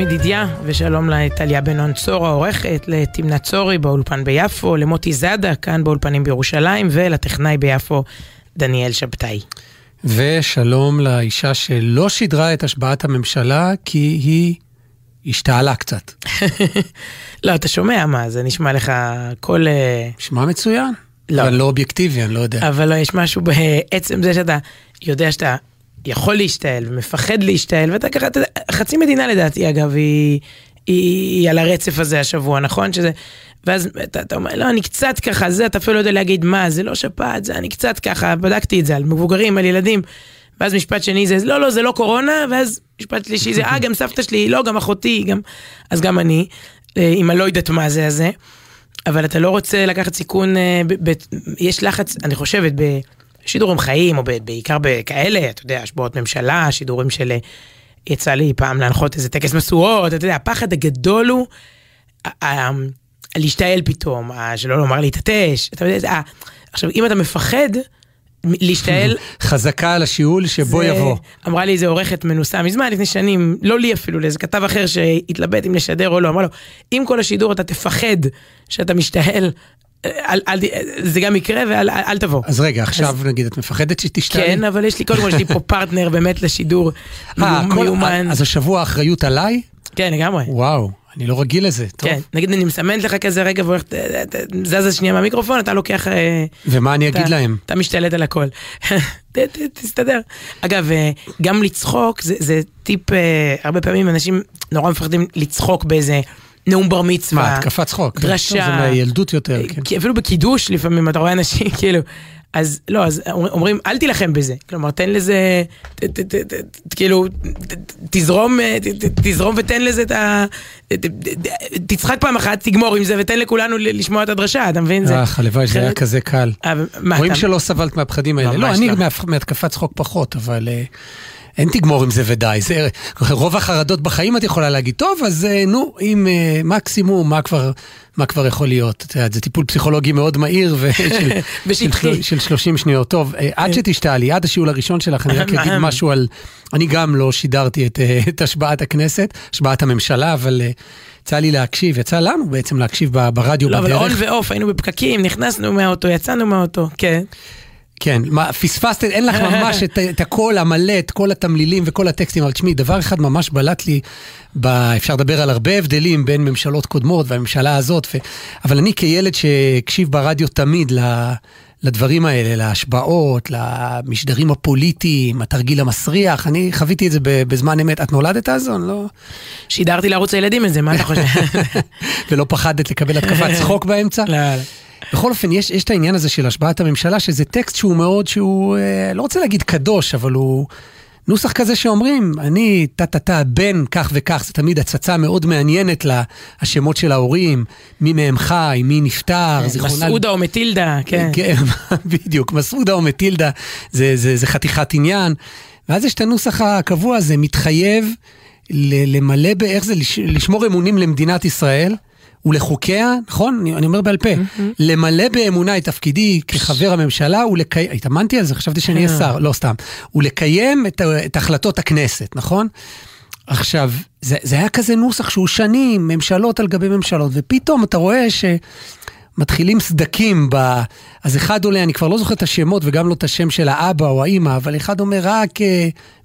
ידידיה, ושלום לטליה בן צור העורכת, לתמנה צורי באולפן ביפו, למוטי זאדה כאן באולפנים בירושלים, ולטכנאי ביפו, דניאל שבתאי. ושלום לאישה שלא שידרה את השבעת הממשלה, כי היא השתעלה קצת. לא, אתה שומע מה, זה נשמע לך כל... נשמע מצוין. לא. אבל לא אובייקטיבי, אני לא יודע. אבל לא, יש משהו בעצם זה שאתה יודע שאתה יכול להשתעל ומפחד להשתעל, ואתה ככה, חצי מדינה לדעתי אגב, היא, היא, היא על הרצף הזה השבוע, נכון? שזה, ואז אתה, אתה אומר, לא, אני קצת ככה, זה, אתה אפילו לא יודע להגיד מה, זה לא שפעת, זה אני קצת ככה, בדקתי את זה על מבוגרים, על ילדים. ואז משפט שני זה, לא, לא, זה לא קורונה, ואז משפט שלישי זה, אה, גם סבתא שלי, לא, גם אחותי, גם, אז גם אני, אה, עם הלא יודעת מה זה הזה. אבל אתה לא רוצה לקחת סיכון, אה, ב, ב, יש לחץ, אני חושבת, בשידורים חיים, או בעיקר בכאלה, אתה יודע, השבועות ממשלה, שידורים של... אה, יצא לי פעם להנחות איזה טקס משואות, אתה יודע, הפחד הגדול הוא להשתעל פתאום, שלא לומר להתעטש, אתה יודע, עכשיו, אם אתה מפחד, להשתעל. חזקה על השיעול שבו זה, יבוא. אמרה לי איזה עורכת מנוסה מזמן, לפני שנים, לא לי אפילו, לאיזה כתב אחר שהתלבט אם לשדר או לא, אמרה לו, אם כל השידור אתה תפחד שאתה משתעל, אל, אל, זה גם יקרה ואל אל, אל תבוא. אז רגע, עכשיו אז, נגיד, את מפחדת שתשתעלי? כן, אבל יש לי, קודם כל, יש לי פה פרטנר באמת לשידור מיומן. אז השבוע האחריות עליי? כן, לגמרי. וואו. אני לא רגיל לזה, טוב. כן, נגיד אני מסמנת לך כזה רגע והולכת, זזה שנייה מהמיקרופון, אתה לוקח... ומה אני אגיד להם? אתה משתלט על הכל. תסתדר. אגב, גם לצחוק זה טיפ, הרבה פעמים אנשים נורא מפחדים לצחוק באיזה... נאום בר מצווה. מה, התקפת צחוק. דרשה. זה מהילדות יותר, כן. אפילו בקידוש לפעמים אתה רואה אנשים כאילו, אז לא, אז אומרים, אל תילחם בזה. כלומר, תן לזה, כאילו, תזרום, תזרום ותן לזה את ה... תצחק פעם אחת, תגמור עם זה, ותן לכולנו לשמוע את הדרשה, אתה מבין? אך, הלוואי שזה היה כזה קל. רואים שלא סבלת מהפחדים האלה. לא, אני מהתקפת צחוק פחות, אבל... אין תגמור עם זה ודי, זה רוב החרדות בחיים את יכולה להגיד, טוב, אז נו, עם מקסימום, מה כבר, מה כבר יכול להיות? את יודעת, זה טיפול פסיכולוגי מאוד מהיר ושל של 30 שניות. טוב, עד שתשתעלי, עד השיעול הראשון שלך, אני רק אגיד משהו על... אני גם לא שידרתי את, את השבעת הכנסת, השבעת הממשלה, אבל... יצא לי להקשיב, יצא לנו בעצם להקשיב ברדיו לא, בדרך. לא, אבל און ואוף, היינו בפקקים, נכנסנו מהאוטו, יצאנו מהאוטו, כן. כן, מה, פספסת, אין לך ממש את, את הקול המלא, את כל התמלילים וכל הטקסטים, אבל תשמעי, דבר אחד ממש בלט לי, ב, אפשר לדבר על הרבה הבדלים בין ממשלות קודמות והממשלה הזאת, ו, אבל אני כילד שהקשיב ברדיו תמיד ל... לדברים האלה, להשבעות, למשדרים הפוליטיים, התרגיל המסריח, אני חוויתי את זה בזמן אמת. את נולדת אז או לא? שידרתי לערוץ הילדים את זה, מה אתה חושב? ולא פחדת לקבל התקפת צחוק באמצע? לא, לא. בכל אופן, יש, יש את העניין הזה של השבעת הממשלה, שזה טקסט שהוא מאוד, שהוא, אה, לא רוצה להגיד קדוש, אבל הוא נוסח כזה שאומרים, אני טה-טה-טה, בן כך וכך, זה תמיד הצצה מאוד מעניינת להשמות של ההורים, מי מהם חי, מי נפטר, כן, זיכרונה... מסעודה או מטילדה, כן. כן, בדיוק, מסעודה או מטילדה, זה, זה, זה חתיכת עניין. ואז יש את הנוסח הקבוע הזה, מתחייב למלא, באיך זה, לשמור אמונים למדינת ישראל. ולחוקיה, נכון? אני, אני אומר בעל פה, mm-hmm. למלא באמונה את תפקידי כחבר הממשלה ולקיים, התאמנתי על זה, חשבתי שאני אהיה שר, לא סתם, ולקיים את, את החלטות הכנסת, נכון? עכשיו, זה, זה היה כזה נוסח שהוא שנים, ממשלות על גבי ממשלות, ופתאום אתה רואה ש... מתחילים סדקים ב... אז אחד עולה, אני כבר לא זוכר את השמות וגם לא את השם של האבא או האימא, אבל אחד אומר רק uh,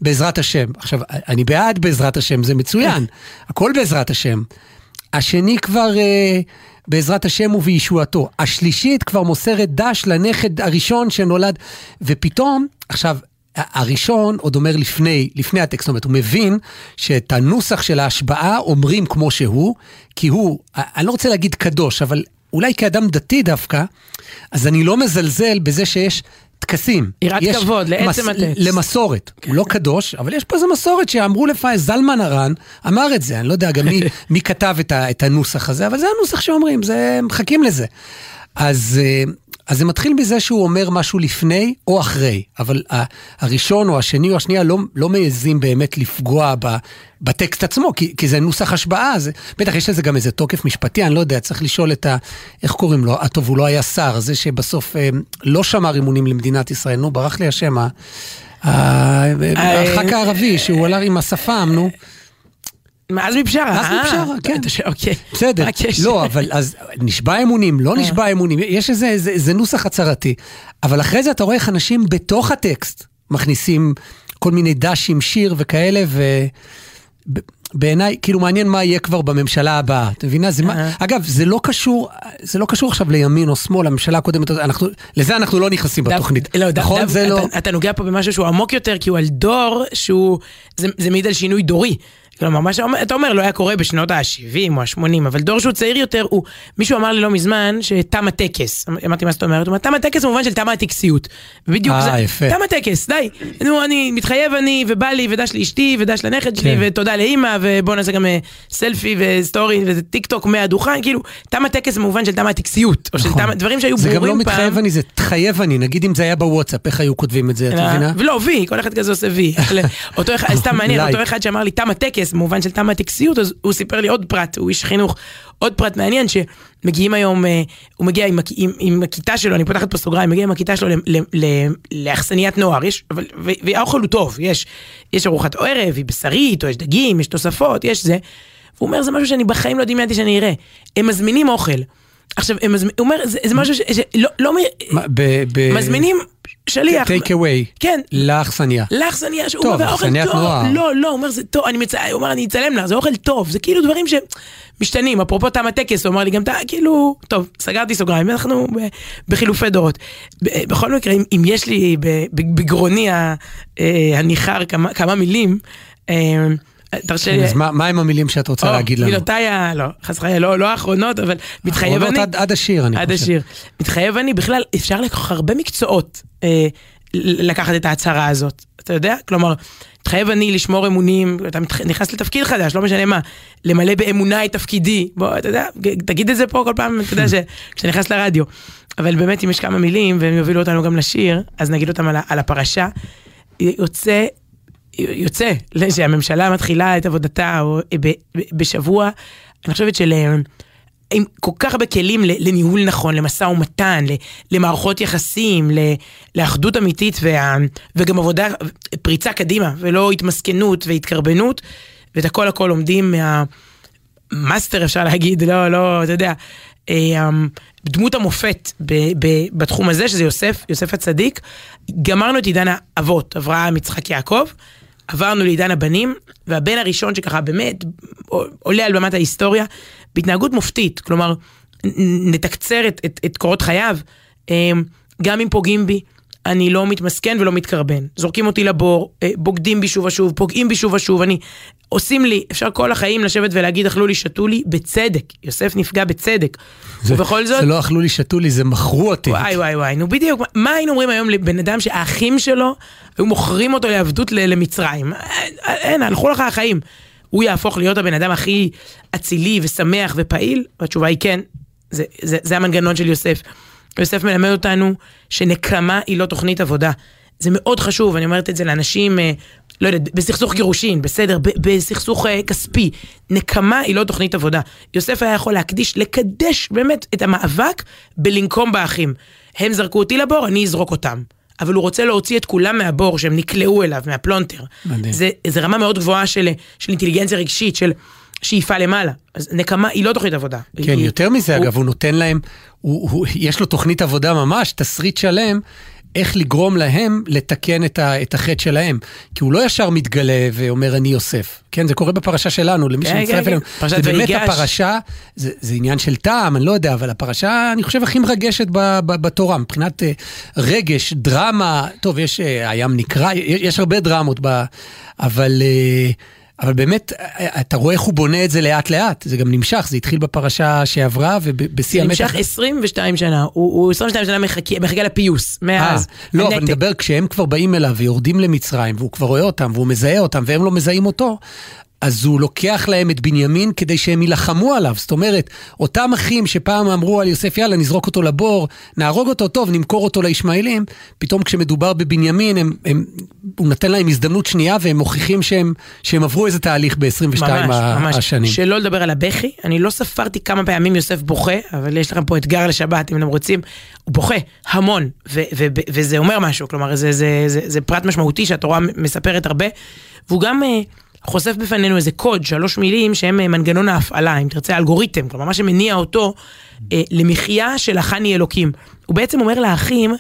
בעזרת השם. עכשיו, אני בעד בעזרת השם, זה מצוין, הכל בעזרת השם. השני כבר אה, בעזרת השם ובישועתו. השלישית כבר מוסרת דש לנכד הראשון שנולד, ופתאום, עכשיו, הראשון עוד אומר לפני, לפני הטקסט, זאת אומרת, הוא מבין שאת הנוסח של ההשבעה אומרים כמו שהוא, כי הוא, אני לא רוצה להגיד קדוש, אבל אולי כאדם דתי דווקא, אז אני לא מזלזל בזה שיש טקסים. יראת כבוד, לעצם הטקסט. למסורת. כן. הוא לא קדוש, אבל יש פה איזו מסורת שאמרו לפני, זלמן ארן אמר את זה, אני לא יודע גם מי, מי כתב את, ה, את הנוסח הזה, אבל זה הנוסח שאומרים, זה, מחכים לזה. אז, אה, אז זה מתחיל מזה שהוא אומר משהו לפני או אחרי, אבל הראשון או השני או השנייה לא, לא מעזים באמת לפגוע ב, בטקסט עצמו, כי, כי זה נוסח השבעה, זה, בטח יש לזה גם איזה תוקף משפטי, אני לא יודע, צריך לשאול את ה... איך קוראים לו? טוב, הוא לא היה שר, זה שבסוף אה, לא שמר אמונים למדינת ישראל, נו, ברח לי השם, הח"כ הערבי, שהוא עלה עם השפם, נו. עזמי בשארה. אה, בשארה, כן. אוקיי. בסדר? לא, אבל אז נשבע אמונים, לא נשבע אמונים, יש איזה, איזה, איזה נוסח הצהרתי. אבל אחרי זה אתה רואה איך אנשים בתוך הטקסט מכניסים כל מיני דשים, שיר וכאלה, ובעיניי, כאילו מעניין מה יהיה כבר בממשלה הבאה, את מבינה? זה מה, אה. אגב, זה לא קשור, זה לא קשור עכשיו לימין או שמאל, הממשלה הקודמת, אנחנו, לזה אנחנו לא נכנסים בתוכנית. לא, נכון? זה לא... אתה, אתה נוגע פה במשהו שהוא עמוק יותר, כי הוא על דור שהוא, זה, זה מעיד על שינוי דורי. כלומר, מה שאתה אומר לא היה קורה בשנות ה-70 או ה-80, אבל דור שהוא צעיר יותר, הוא, מישהו אמר לי לא מזמן שתם הטקס. אמרתי, מה זאת אומרת? הוא אומר, תם הטקס במובן של תמה הטקסיות. בדיוק אה, זה, יפה. תם הטקס, די. נו, אני מתחייב אני, ובא לי, ודש לאשתי, ודש לנכד שלי, כן. ותודה לאימא, ובוא נעשה גם אה, סלפי וסטורי וטיק טוק מהדוכן, כאילו, תם הטקס במובן של תם הטקסיות, או של נכון. תם, דברים שהיו זה ברורים גם פעם. לא מתחייב אני, זה תחייב אני, נגיד אם זה היה בוואטסאפ, איך היו כותבים את זה, את מבינה? ולא, וי, כל אחד כזה עושה וי. אותו אחד, סתם מעניין. אותו אחד שאמר לי תם הטקס, במובן של תם הטקסיות, אז הוא סיפר לי עוד פרט, הוא איש חינוך, עוד פרט מעניין, שמגיעים היום, אה, הוא מגיע עם, הכ- עם, עם הכיתה שלו, אני פותחת פה סוגריים, מגיע עם הכיתה שלו לאכסניית נוער, יש, אבל, והאוכל הוא טוב, יש, יש ארוחת ערב, היא בשרית, או יש דגים, יש תוספות, יש זה. והוא אומר, זה משהו שאני בחיים לא דמיינתי שאני אראה. הם מזמינים אוכל. עכשיו, הם מזמינים, הוא אומר, זה, זה משהו ש... שלא, לא, מ- מה, ב- ב- מזמינים שליח. טייק אווי. כן, לאכסניה. לאכסניה, שהוא טוב, אומר, אכסניית טוב, נוער. לא, לא, הוא אומר, זה טוב, אני מצ... הוא אומר, אני אצלם לך, זה אוכל טוב, זה כאילו דברים שמשתנים, אפרופו תם הטקס, הוא אמר לי גם, "תה, כאילו, טוב, סגרתי סוגריים, אנחנו ב- בחילופי דורות. ב- בכל מקרה, אם, אם יש לי בגרוני אה, הניחר כמה, כמה מילים, אה, תרשה לי, אז מה עם המילים שאת רוצה להגיד לנו? מילותיי, לא, חס וחלילה, לא לא האחרונות, אבל מתחייב אני. עד- עד השיר, אני עד חושב. השיר. מתחייב אני, בכלל, אפשר לקחת הרבה מקצועות אה, לקחת את ההצהרה הזאת. אתה יודע? כלומר, מתחייב אני לשמור אמונים, אתה נכנס לתפקיד חדש, לא משנה מה, למלא באמונה את תפקידי. בוא, אתה יודע, תגיד את זה פה כל פעם, אתה יודע, ש- כשאתה נכנס לרדיו. אבל באמת, אם יש כמה מילים, והם יובילו אותנו גם לשיר, אז נגיד אותם על הפרשה. יוצא יוצא שהממשלה מתחילה את עבודתה בשבוע, אני חושבת של... אה, עם כל כך הרבה כלים לניהול נכון, למשא ומתן, למערכות יחסים, לאחדות אמיתית וה, וגם עבודה, פריצה קדימה, ולא התמסכנות והתקרבנות, ואת הכל הכל לומדים מהמאסטר אפשר להגיד, לא, לא, אתה יודע, אה, דמות המופת ב- ב- בתחום הזה, שזה יוסף, יוסף הצדיק. גמרנו את עידן האבות, אברהם, יצחק, יעקב. עברנו לעידן הבנים, והבן הראשון שככה באמת עולה על במת ההיסטוריה, בהתנהגות מופתית, כלומר, נתקצר את, את, את קורות חייו, אמ, גם אם פוגעים בי, אני לא מתמסכן ולא מתקרבן. זורקים אותי לבור, אה, בוגדים בי שוב ושוב, פוגעים בי שוב ושוב, אני... עושים לי, אפשר כל החיים לשבת ולהגיד אכלו לי, שתו לי, בצדק. יוסף נפגע בצדק. זה- ובכל זאת... זה לא אכלו לי, שתו לי, זה מכרו אותי. וואי וואי וואי, נו בדיוק, מה- היינו אומרים היום לבן אדם שהאחים שלו היו מוכרים אותו לעבדות למצרים? אין, אין, הלכו לך החיים. הוא יהפוך להיות הבן אדם הכי אצילי ושמח ופעיל? והתשובה היא כן, זה, זה, זה המנגנון של יוסף. יוסף מלמד אותנו שנקמה היא לא תוכנית עבודה. זה מאוד חשוב, אני אומרת את זה לאנשים, אה, לא יודעת, בסכסוך גירושין, בסדר, בסכסוך אה, כספי. נקמה היא לא תוכנית עבודה. יוסף היה יכול להקדיש, לקדש באמת את המאבק בלנקום באחים. הם זרקו אותי לבור, אני אזרוק אותם. אבל הוא רוצה להוציא את כולם מהבור שהם נקלעו אליו, מהפלונטר. מדהים. זה, זה רמה מאוד גבוהה של, של אינטליגנציה רגשית, של שאיפה למעלה. אז נקמה היא לא תוכנית עבודה. כן, היא- יותר מזה, הוא- אגב, הוא נותן להם, הוא, הוא, יש לו תוכנית עבודה ממש, תסריט שלם, איך לגרום להם לתקן את, ה, את החטא שלהם. כי הוא לא ישר מתגלה ואומר, אני יוסף. כן, זה קורה בפרשה שלנו, למי כן, שמצטרף כן, אלינו. כן. זה באמת ויגש. הפרשה, זה, זה עניין של טעם, אני לא יודע, אבל הפרשה, אני חושב, הכי מרגשת ב, ב, בתורה, מבחינת אה, רגש, דרמה, טוב, יש, אה, הים נקרע, יש, יש הרבה דרמות, ב, אבל... אה, אבל באמת, אתה רואה איך הוא בונה את זה לאט לאט, זה גם נמשך, זה התחיל בפרשה שעברה ובשיא זה המתח. נמשך 22 שנה, הוא, הוא 22 שנה מחכה, מחכה לפיוס, מאז. אה, לא, אבל הנתק. נדבר, כשהם כבר באים אליו ויורדים למצרים, והוא כבר רואה אותם, והוא מזהה אותם, והם לא מזהים אותו, אז הוא לוקח להם את בנימין כדי שהם יילחמו עליו. זאת אומרת, אותם אחים שפעם אמרו על יוסף, יאללה, נזרוק אותו לבור, נהרוג אותו, טוב, נמכור אותו לישמעאלים, פתאום כשמדובר בבנימין, הם, הם, הוא נותן להם הזדמנות שנייה, והם מוכיחים שהם, שהם עברו איזה תהליך ב-22 ממש, ממש. השנים. שלא לדבר על הבכי, אני לא ספרתי כמה פעמים יוסף בוכה, אבל יש לכם פה אתגר לשבת, אם אתם רוצים. הוא בוכה המון, ו- ו- ו- וזה אומר משהו, כלומר, זה, זה, זה, זה פרט משמעותי שהתורה מספרת הרבה, והוא גם, אה, חושף בפנינו איזה קוד, שלוש מילים שהם אה, מנגנון ההפעלה, אם תרצה אלגוריתם, כלומר מה שמניע אותו אה, למחיה של החני אלוקים. הוא בעצם אומר לאחים,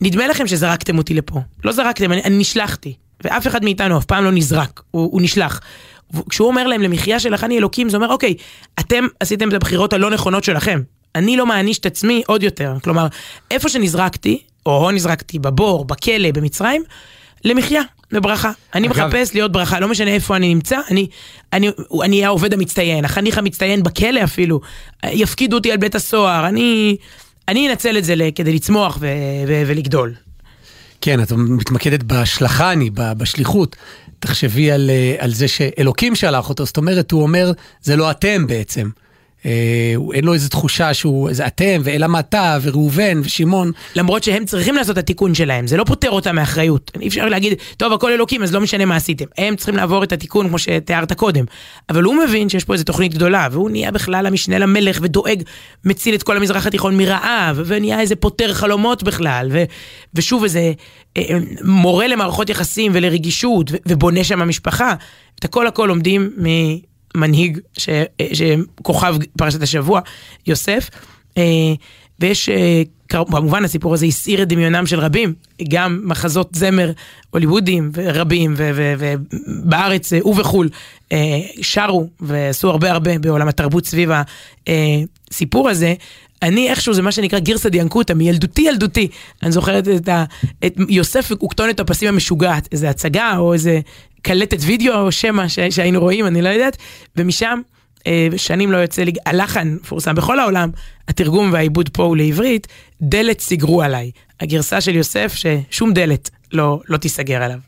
נדמה לכם שזרקתם אותי לפה. לא זרקתם, אני, אני נשלחתי. ואף אחד מאיתנו אף פעם לא נזרק, הוא, הוא נשלח. כשהוא אומר להם למחיה של החני אלוקים, זה אומר, אוקיי, אתם עשיתם את הבחירות הלא נכונות שלכם. אני לא מעניש את עצמי עוד יותר. כלומר, איפה שנזרקתי, או נזרקתי בבור, בכלא, במצרים, למחיה, לברכה. אני אגב, מחפש להיות ברכה, לא משנה איפה אני נמצא, אני אני, אני העובד המצטיין, החניך המצטיין בכלא אפילו, יפקידו אותי על בית הסוהר, אני, אני אנצל את זה כדי לצמוח ו, ו, ולגדול. כן, את מתמקדת בהשלכני, בשליחות. תחשבי על, אה, על זה שאלוקים שלח אותו, זאת אומרת, הוא אומר, זה לא אתם בעצם. אה, אין לו איזו תחושה שהוא, זה אתם, ואלה אתה, וראובן, ושמעון. למרות שהם צריכים לעשות את התיקון שלהם, זה לא פוטר אותם מאחריות. אי אפשר להגיד, טוב, הכל אלוקים, אז לא משנה מה עשיתם. הם צריכים לעבור את התיקון כמו שתיארת קודם. אבל הוא מבין שיש פה איזו תוכנית גדולה, והוא נהיה בכלל המשנה למלך, ודואג, מציל את כל המזרח התיכון מרעב, ונהיה איזה פותר חלומות בכלל, ו, ושוב איזה אה, אה, מורה למערכות יחסים ולרגישות, ובונה שם משפחה. את הכל הכל לומדים מנהיג שכוכב פרשת השבוע, יוסף. אה, ויש, אה, כמובן הסיפור הזה הסעיר את דמיונם של רבים, גם מחזות זמר הוליוודיים רבים, ובארץ ובחו"ל שרו ועשו הרבה הרבה בעולם התרבות סביב הסיפור הזה. אני איכשהו זה מה שנקרא גירסא דיאנקותא, מילדותי ילדותי. אני זוכרת את, ה, את יוסף וכתונת הפסים המשוגעת, איזה הצגה או איזה קלטת וידאו או שמע ש, שהיינו רואים, אני לא יודעת, ומשם אה, שנים לא יוצא לי, הלחן מפורסם בכל העולם, התרגום והעיבוד פה הוא לעברית, דלת סיגרו עליי. הגרסה של יוסף ששום דלת לא, לא תיסגר עליו.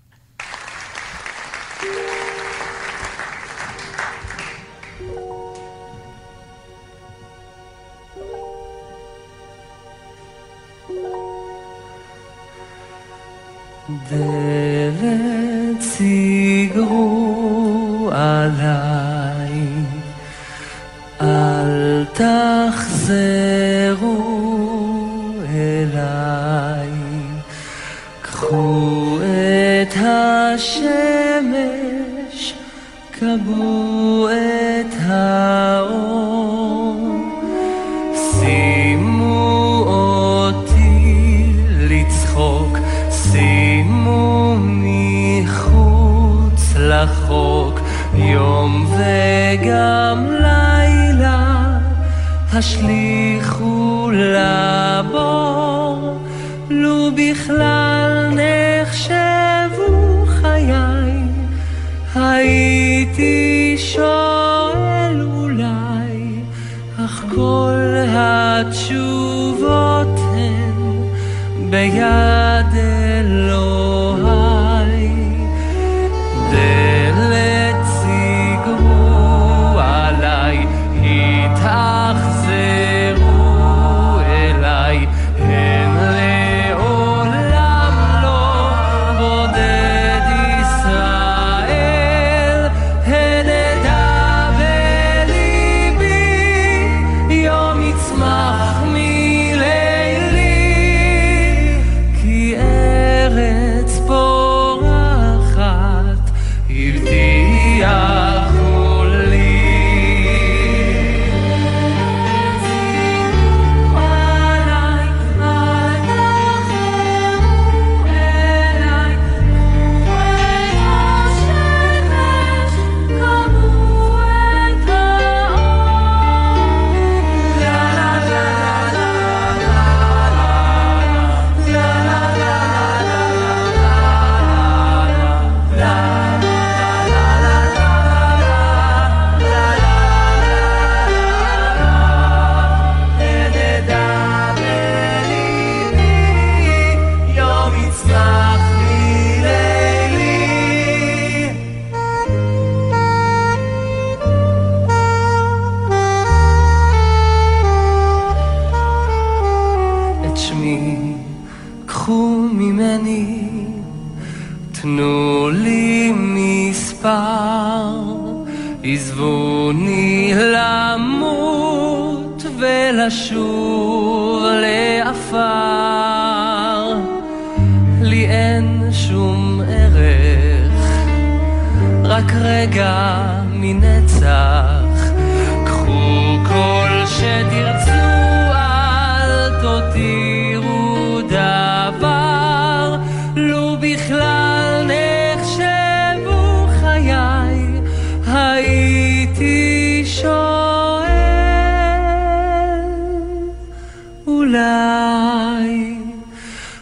אולי,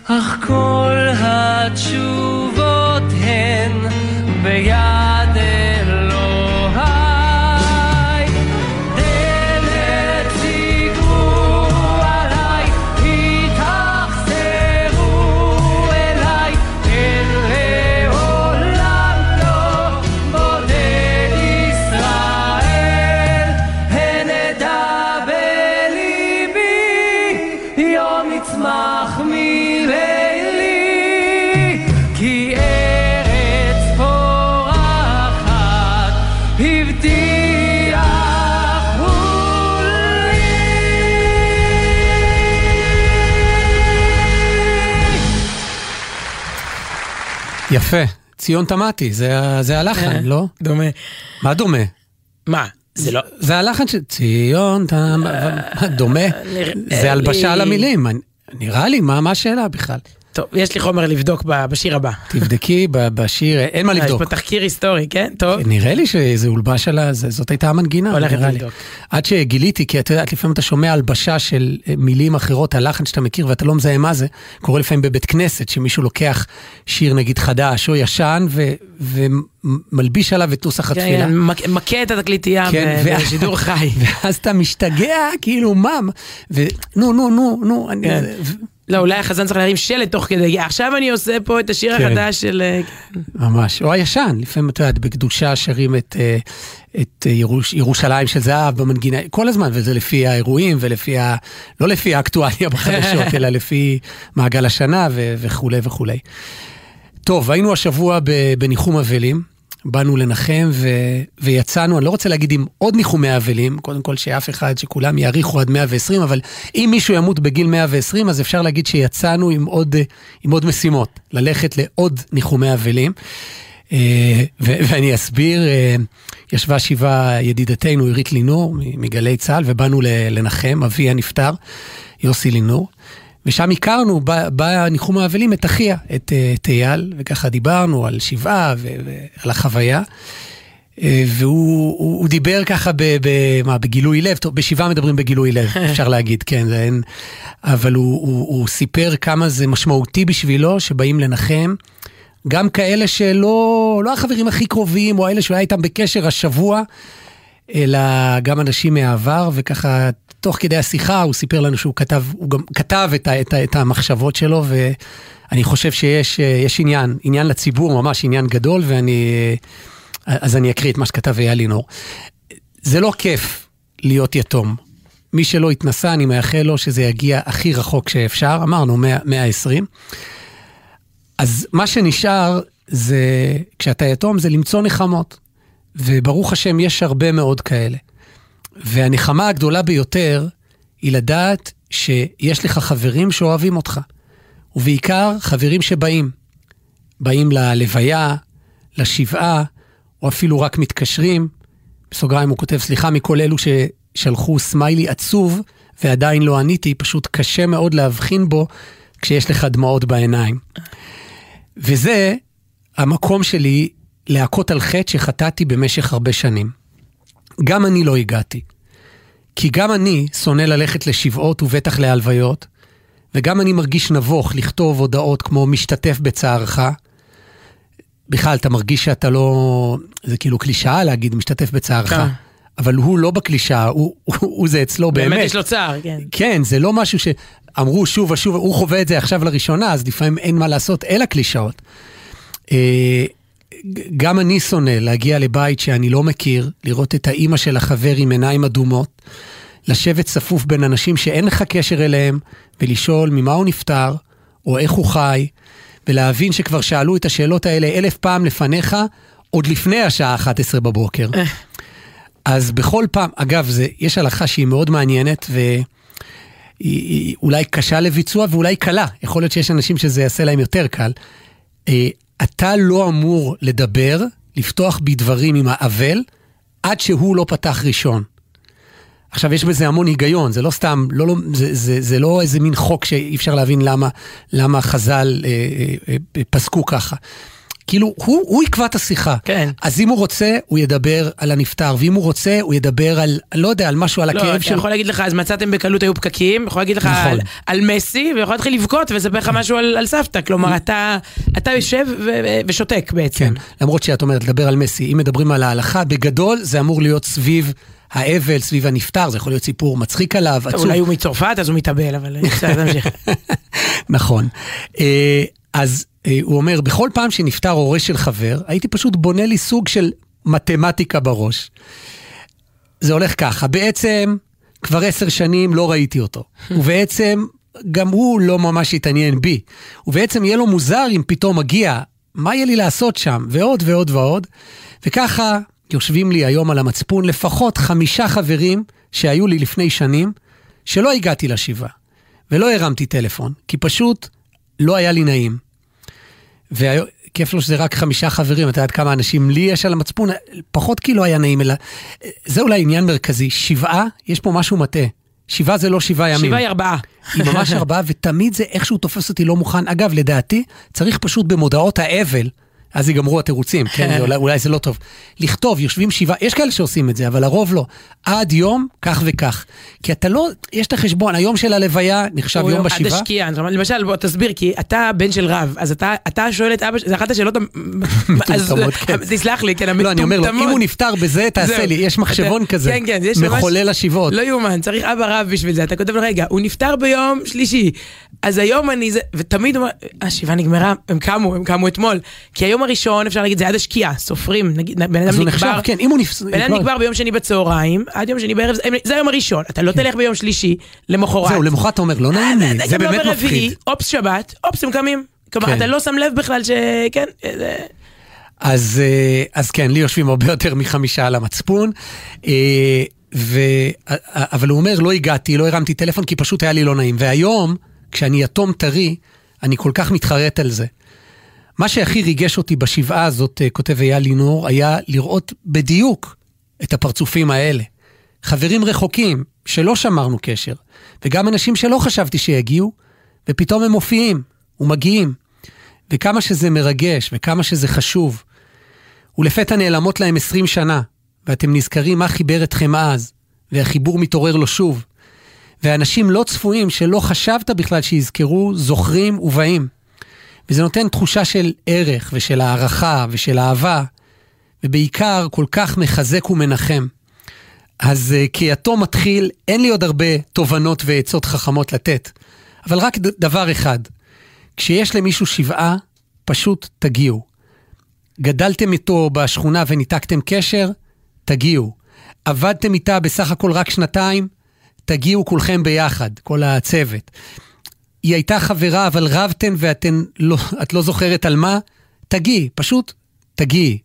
אך כל התשובות הן ביד ציון תמתי, זה, זה הלחן, לא? דומה. מה דומה? מה, זה לא... זה הלחן של ציון תמתי, דומה? נראה זה הלבשה על המילים. נראה לי, מה השאלה בכלל? טוב, יש לי חומר לבדוק בשיר הבא. תבדקי בשיר, אין מה יש לבדוק. פה תחקיר היסטורי, כן? טוב. נראה לי שזה הולבש על ה... זאת הייתה המנגינה, הולכת. לבדוק. עד שגיליתי, כי את יודעת, לפעמים אתה שומע הלבשה של אה, מילים אחרות, הלחן שאתה מכיר ואתה לא מזהה מה זה, קורה לפעמים בבית כנסת, שמישהו לוקח שיר נגיד חדש או ישן, ו- ומלביש עליו את נוסח כן, התפילה. מכה את התקליטייה כן, בשידור חי. ואז אתה משתגע, כאילו, מה? ו... נו, נו, נו, כן. לא, אולי החזן צריך להרים שלט תוך כדי, עכשיו אני עושה פה את השיר כן. החדש של... אה, ממש, או הישן, לפעמים את יודעת, בקדושה שרים את, אה, את אה, ירוש, ירושלים של זהב במנגינה, כל הזמן, וזה לפי האירועים ולפי ה... לא לפי האקטואליה בחדשות, אלא לפי מעגל השנה ו- וכולי וכולי. טוב, היינו השבוע בניחום אבלים, באנו לנחם ו... ויצאנו, אני לא רוצה להגיד עם עוד ניחומי אבלים, קודם כל שאף אחד, שכולם יאריכו עד 120, אבל אם מישהו ימות בגיל 120, אז אפשר להגיד שיצאנו עם עוד, עם עוד משימות, ללכת לעוד ניחומי אבלים. אה, ו- ואני אסביר, אה, ישבה שבעה ידידתנו עירית לינור מגלי צה"ל, ובאנו לנחם, אבי הנפטר, יוסי לינור. ושם הכרנו בניחום האבלים את אחיה, את, אה, את אייל, וככה דיברנו על שבעה ועל החוויה. אה, והוא הוא, הוא דיבר ככה ב, ב, מה, בגילוי לב, טוב, בשבעה מדברים בגילוי לב, אפשר להגיד, כן, זה אין, אבל הוא, הוא, הוא סיפר כמה זה משמעותי בשבילו שבאים לנחם, גם כאלה שלא לא החברים הכי קרובים, או אלה שהוא היה איתם בקשר השבוע, אלא גם אנשים מהעבר, וככה, תוך כדי השיחה הוא סיפר לנו שהוא כתב, הוא גם כתב את, ה, את, ה, את המחשבות שלו, ואני חושב שיש אה, עניין, עניין לציבור, ממש עניין גדול, ואני... אה, אז אני אקריא את מה שכתב אייל לינור. זה לא כיף להיות יתום. מי שלא התנסה, אני מאחל לו שזה יגיע הכי רחוק שאפשר, אמרנו 100, 120. אז מה שנשאר זה, כשאתה יתום, זה למצוא נחמות. וברוך השם, יש הרבה מאוד כאלה. והנחמה הגדולה ביותר היא לדעת שיש לך חברים שאוהבים אותך. ובעיקר חברים שבאים. באים ללוויה, לשבעה, או אפילו רק מתקשרים. בסוגריים הוא כותב, סליחה מכל אלו ששלחו סמיילי עצוב ועדיין לא עניתי, פשוט קשה מאוד להבחין בו כשיש לך דמעות בעיניים. וזה המקום שלי להכות על חטא שחטאתי במשך הרבה שנים. גם אני לא הגעתי. כי גם אני שונא ללכת לשבעות ובטח להלוויות, וגם אני מרגיש נבוך לכתוב הודעות כמו משתתף בצערך. בכלל, אתה מרגיש שאתה לא... זה כאילו קלישאה להגיד משתתף בצערך, כן. אבל הוא לא בקלישאה, הוא, הוא, הוא זה אצלו באמת. באמת יש לו צער, כן. כן, זה לא משהו שאמרו שוב ושוב, הוא חווה את זה עכשיו לראשונה, אז לפעמים אין מה לעשות, אלא קלישאות. אה, גם אני שונא להגיע לבית שאני לא מכיר, לראות את האימא של החבר עם עיניים אדומות, לשבת צפוף בין אנשים שאין לך קשר אליהם, ולשאול ממה הוא נפטר, או איך הוא חי, ולהבין שכבר שאלו את השאלות האלה אלף פעם לפניך, עוד לפני השעה 11 בבוקר. אז בכל פעם, אגב, זה, יש הלכה שהיא מאוד מעניינת, והיא היא אולי קשה לביצוע ואולי קלה. יכול להיות שיש אנשים שזה יעשה להם יותר קל. אה, אתה לא אמור לדבר לפתוח בדברים עם האבל, עד שהוא לא פתח ראשון. עכשיו, יש בזה המון היגיון, זה לא סתם, לא, לא, זה, זה, זה לא איזה מין חוק שאי אפשר להבין למה, למה חז"ל אה, אה, אה, פסקו ככה. כאילו, הוא, הוא יקבע את השיחה. כן. אז אם הוא רוצה, הוא ידבר על הנפטר, ואם הוא רוצה, הוא ידבר על, לא יודע, על משהו, על לא, הכאב שלו. יכול להגיד לך, אז מצאתם בקלות היו פקקים, יכול להגיד לך נכון. על, על מסי, ויכול להתחיל לבכות ולספר לך משהו על, על סבתא. כלומר, אתה, אתה יושב ו, ו, ושותק בעצם. כן, למרות שאת אומרת, לדבר על מסי, אם מדברים על ההלכה, בגדול זה אמור להיות סביב האבל, סביב הנפטר, זה יכול להיות סיפור מצחיק עליו, עצוב. אולי הוא מצרפת, אז הוא מתאבל, אבל בסדר, תמשיך. נכון. אז אה, הוא אומר, בכל פעם שנפטר הורה של חבר, הייתי פשוט בונה לי סוג של מתמטיקה בראש. זה הולך ככה, בעצם כבר עשר שנים לא ראיתי אותו, ובעצם גם הוא לא ממש התעניין בי, ובעצם יהיה לו מוזר אם פתאום מגיע, מה יהיה לי לעשות שם, ועוד ועוד ועוד, וככה יושבים לי היום על המצפון לפחות חמישה חברים שהיו לי לפני שנים, שלא הגעתי לשבעה, ולא הרמתי טלפון, כי פשוט לא היה לי נעים. וכיף לו שזה רק חמישה חברים, אתה יודעת כמה אנשים לי יש על המצפון, פחות כי לא היה נעים, אלא זה אולי עניין מרכזי. שבעה, יש פה משהו מטעה. שבעה זה לא שבעה ימים. שבעה היא ארבעה. היא ממש ארבעה, ותמיד זה איכשהו תופס אותי לא מוכן. אגב, לדעתי, צריך פשוט במודעות האבל, אז ייגמרו התירוצים, כן, אולי, אולי זה לא טוב. לכתוב, יושבים שבעה, יש כאלה שעושים את זה, אבל הרוב לא. עד יום, כך וכך. כי אתה לא, יש את החשבון, היום של הלוויה נחשב יום עד בשבעה. השקיעה, זאת אומרת, למשל, בוא תסביר, כי אתה בן של רב, אז אתה, אתה שואל את אבא, זה אחת השאלות, המ- אז- מטומטמות, כן. תסלח לי, כן, לא, אני אומר לו, אם המטומטמות. הוא נפטר בזה, תעשה. לי, יש מחשבון כזה. כן, כן, יש ממש- מחולל השבעות. לא יאומן, צריך אבא רב בשביל זה. אתה כותב לו, רגע, הוא נפטר ביום שלישי, אז היום אני זה, ותמיד הוא אומר, השבעה נגמרה, הם קמו, הם קמו אתמול. כי היום הראשון, אפשר להגיד, זה עד השקיעה, סופרים, נגיד, בן אדם נקבר, נחשב, כן, אם הוא נפטר... בן אדם נקבר ביום שני בצהריים, עד יום שני בערב, זה- היום הראשון. אתה לא תלך ביום שלישי, למחרת. זהו, למחרת אתה אומר, לא נעים לי, זה לא באמת מפחיד. אופס שבת, אופס הם קמים. כלומר, כן. אתה לא שם לב בכלל ש... כן, זה- אז, אה, אז כן, לי יושבים הרבה יותר מחמישה על המצפון. אה, ו... אבל הוא אומר, לא הגעתי, לא הרמתי טלפון, כי פשוט היה לי לא נעים. והיום, כשאני יתום טרי, אני כל כך מתחרט על זה. מה שהכי ריגש אותי בשבעה הזאת, אה, כותב אייל לינור, היה לראות בדיוק את הפרצופים האלה. חברים רחוקים, שלא שמרנו קשר, וגם אנשים שלא חשבתי שיגיעו, ופתאום הם מופיעים ומגיעים. וכמה שזה מרגש, וכמה שזה חשוב. ולפתע נעלמות להם 20 שנה, ואתם נזכרים מה חיבר אתכם אז, והחיבור מתעורר לו שוב. ואנשים לא צפויים שלא חשבת בכלל שיזכרו, זוכרים ובאים. וזה נותן תחושה של ערך ושל הערכה ושל אהבה, ובעיקר כל כך מחזק ומנחם. אז uh, כיתום מתחיל, אין לי עוד הרבה תובנות ועצות חכמות לתת, אבל רק דבר אחד, כשיש למישהו שבעה, פשוט תגיעו. גדלתם איתו בשכונה וניתקתם קשר, תגיעו. עבדתם איתה בסך הכל רק שנתיים, תגיעו כולכם ביחד, כל הצוות. היא הייתה חברה, אבל רבתן ואתן לא, את לא זוכרת על מה, תגיעי, פשוט תגיעי.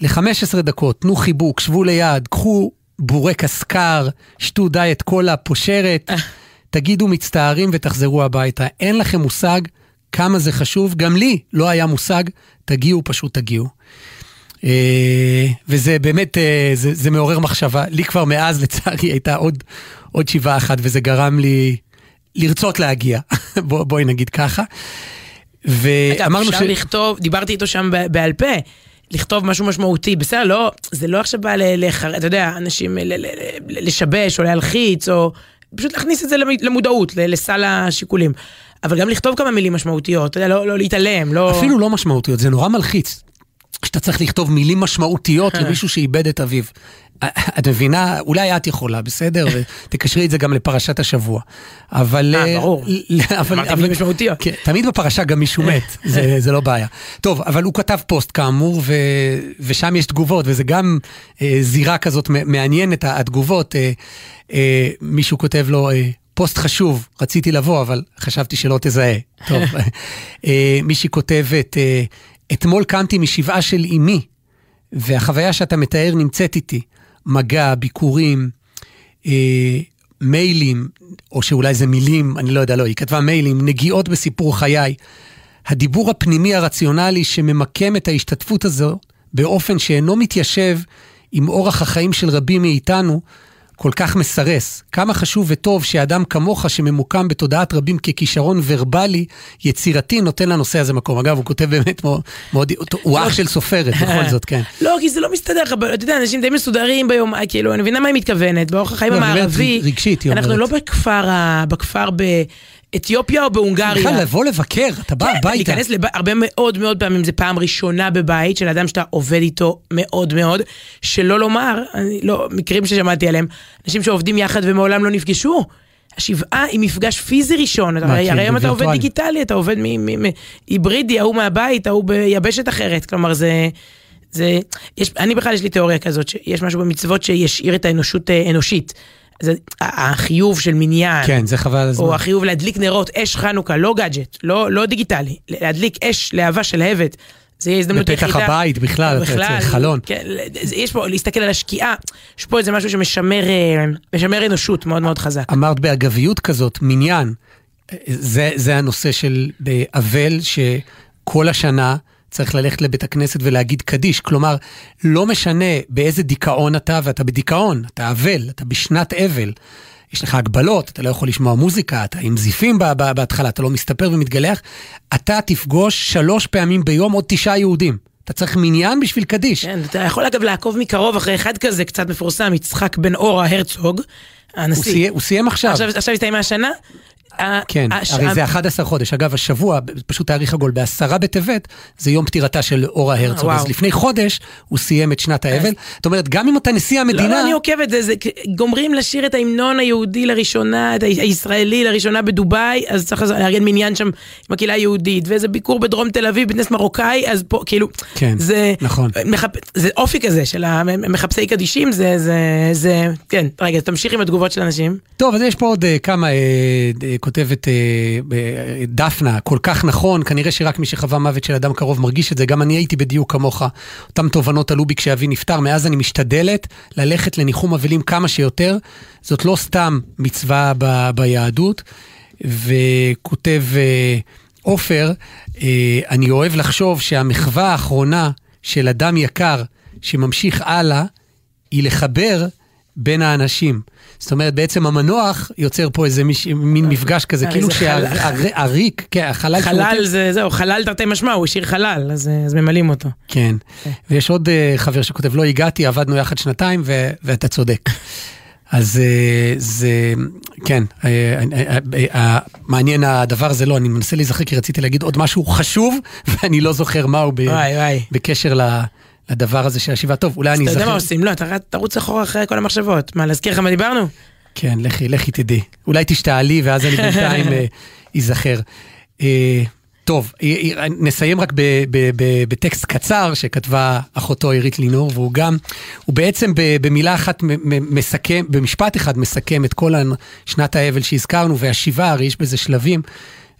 ל-15 דקות, תנו חיבוק, שבו ליד, קחו בורקס קר, שתו דיאט קולה פושרת, תגידו מצטערים ותחזרו הביתה. אין לכם מושג כמה זה חשוב, גם לי לא היה מושג, תגיעו, פשוט תגיעו. אה, וזה באמת, אה, זה, זה מעורר מחשבה. לי כבר מאז, לצערי, הייתה עוד, עוד שבעה אחת, וזה גרם לי לרצות להגיע. בוא, בואי נגיד ככה. אגב, ואמרנו אפשר לכתוב, דיברתי איתו שם בעל פה. לכתוב משהו משמעותי, בסדר, לא, זה לא עכשיו בא לחר... אתה יודע, אנשים ל- ל- ל- לשבש או להלחיץ, או פשוט להכניס את זה למ- למודעות, לסל השיקולים. אבל גם לכתוב כמה מילים משמעותיות, אתה יודע, לא, לא להתעלם, לא... אפילו לא משמעותיות, זה נורא מלחיץ. שאתה צריך לכתוב מילים משמעותיות למישהו שאיבד את אביו. את מבינה? אולי את יכולה, בסדר? ותקשרי את זה גם לפרשת השבוע. אבל... אה, ברור. ל- אבל- אמרתי מילים משמעותיות. כן, תמיד בפרשה גם מישהו מת, זה, זה לא בעיה. טוב, אבל הוא כתב פוסט כאמור, ו, ושם יש תגובות, וזה גם אה, זירה כזאת מעניינת, התגובות. אה, אה, מישהו כותב לו, אה, פוסט חשוב, רציתי לבוא, אבל חשבתי שלא תזהה. טוב, אה, מישהי כותבת, אה, אתמול קמתי משבעה של אמי, והחוויה שאתה מתאר נמצאת איתי. מגע, ביקורים, אה, מיילים, או שאולי זה מילים, אני לא יודע, לא, היא כתבה מיילים, נגיעות בסיפור חיי. הדיבור הפנימי הרציונלי שממקם את ההשתתפות הזו באופן שאינו מתיישב עם אורח החיים של רבים מאיתנו, כל כך מסרס. כמה חשוב וטוב שאדם כמוך, שממוקם בתודעת רבים ככישרון ורבלי, יצירתי, נותן לנושא הזה מקום. אגב, הוא כותב באמת מאוד, מאוד הוא אח של סופרת, בכל זאת, כן. לא, כי זה לא מסתדר לך, אתה יודע, אנשים די מסודרים ביום, כאילו, אני מבינה מה היא מתכוונת, באורח החיים לא, המערבי. רגשית, היא אנחנו אומרת. לא בכפר, בכפר באתיופיה או בהונגריה. בכלל, לבוא לבקר, אתה בא כן, הביתה. להיכנס לב... הרבה מאוד מאוד פעמים, זה פעם ראשונה בבית של אדם שאתה עובד איתו מאוד מאוד, שלא לומר, אני לא, מקרים ששמעתי עליהם, אנשים שעובדים יחד ומעולם לא נפגשו. השבעה היא מפגש פיזי ראשון, מה, הרי כן, הרי היום אתה עובד. דיגיטלי, אתה עובד מ- מ- מ- היברידי, ההוא מהבית, ההוא ביבשת אחרת, כלומר זה... זה, יש, אני בכלל יש לי תיאוריה כזאת, שיש משהו במצוות שישאיר את האנושות אה, אנושית. זה החיוב של מניין, כן, זה חבל על הזמן. או החיוב להדליק נרות, אש חנוכה, לא גאדג'ט, לא, לא דיגיטלי, להדליק אש להבה של הבט. זה יהיה הזדמנות בפתח יחידה. הבית בכלל, אתה יוצא חלון. כן, יש פה, להסתכל על השקיעה, יש פה איזה משהו שמשמר אה, משמר אנושות מאוד מאוד חזק. אמרת באגביות כזאת, מניין, זה, זה הנושא של אבל, שכל השנה צריך ללכת לבית הכנסת ולהגיד קדיש. כלומר, לא משנה באיזה דיכאון אתה, ואתה בדיכאון, אתה אבל, אתה בשנת אבל. יש לך הגבלות, אתה לא יכול לשמוע מוזיקה, אתה עם זיפים בהתחלה, אתה לא מסתפר ומתגלח, אתה תפגוש שלוש פעמים ביום עוד תשעה יהודים. אתה צריך מניין בשביל קדיש. כן, אתה יכול אגב לעקוב מקרוב אחרי אחד כזה קצת מפורסם, יצחק בן אורה הרצוג, הוא, הנשיא. הוא סיים. עכשיו עכשיו הסתיימה השנה. כן, הש- הרי זה 11 חודש. אגב, השבוע, פשוט תאריך עגול, בעשרה בטבת, זה יום פטירתה של אורה הרצוג. אז לפני חודש הוא סיים את שנת האבל. זאת אומרת, גם אם אתה נשיא לא, המדינה... לא, אני עוקבת, זה, זה, גומרים לשיר את ההמנון היהודי לראשונה, את הישראלי לראשונה בדובאי, אז צריך לארגן מניין שם עם הקהילה היהודית, ואיזה ביקור בדרום תל אביב, בנס מרוקאי, אז פה, כאילו, כן, זה, נכון. מחפ... זה אופי כזה של המחפשי קדישים, זה, זה, זה, כן, רגע, תמשיך עם התגובות של אנשים. טוב, אז יש פה עוד אה, כמה, אה, אה, כותבת אה, אה, דפנה, כל כך נכון, כנראה שרק מי שחווה מוות של אדם קרוב מרגיש את זה, גם אני הייתי בדיוק כמוך. אותם תובנות עלו בי כשאבי נפטר, מאז אני משתדלת ללכת לניחום אבלים כמה שיותר. זאת לא סתם מצווה ב, ביהדות, וכותב אה, עופר, אני אוהב לחשוב שהמחווה האחרונה של אדם יקר שממשיך הלאה, היא לחבר בין האנשים. זאת אומרת, בעצם המנוח יוצר פה איזה מיש, מין מפגש כזה, הרי כאילו. שהריק, כן, החלל חלל זה, זהו, חלל תרתי משמע, הוא השאיר חלל, אז, אז ממלאים אותו. כן. ויש עוד אה, חבר שכותב, לא הגעתי, עבדנו יחד שנתיים, ו- ואתה צודק. אז אה, זה, כן, אה, אה, אה, אה, מעניין הדבר הזה, לא, אני מנסה להיזכר כי רציתי להגיד עוד משהו חשוב, ואני לא זוכר מהו. בקשר ל- לדבר הזה של השיבה. טוב, אולי אני אתה יודע מה. עושים? לא, תרוץ אחורה אחרי כל המחשבות. מה, להזכיר לך מה דיברנו? כן, לכי, לכי תדעי. אולי תשתעלי ואז אני בינתיים אה, אזכר. אה, טוב, אה, אה, נסיים רק בטקסט קצר שכתבה אחותו עירית לינור, והוא גם, הוא בעצם במילה אחת מסכם, במשפט אחד מסכם את כל שנת האבל שהזכרנו, והשיבה, הרי יש בזה שלבים,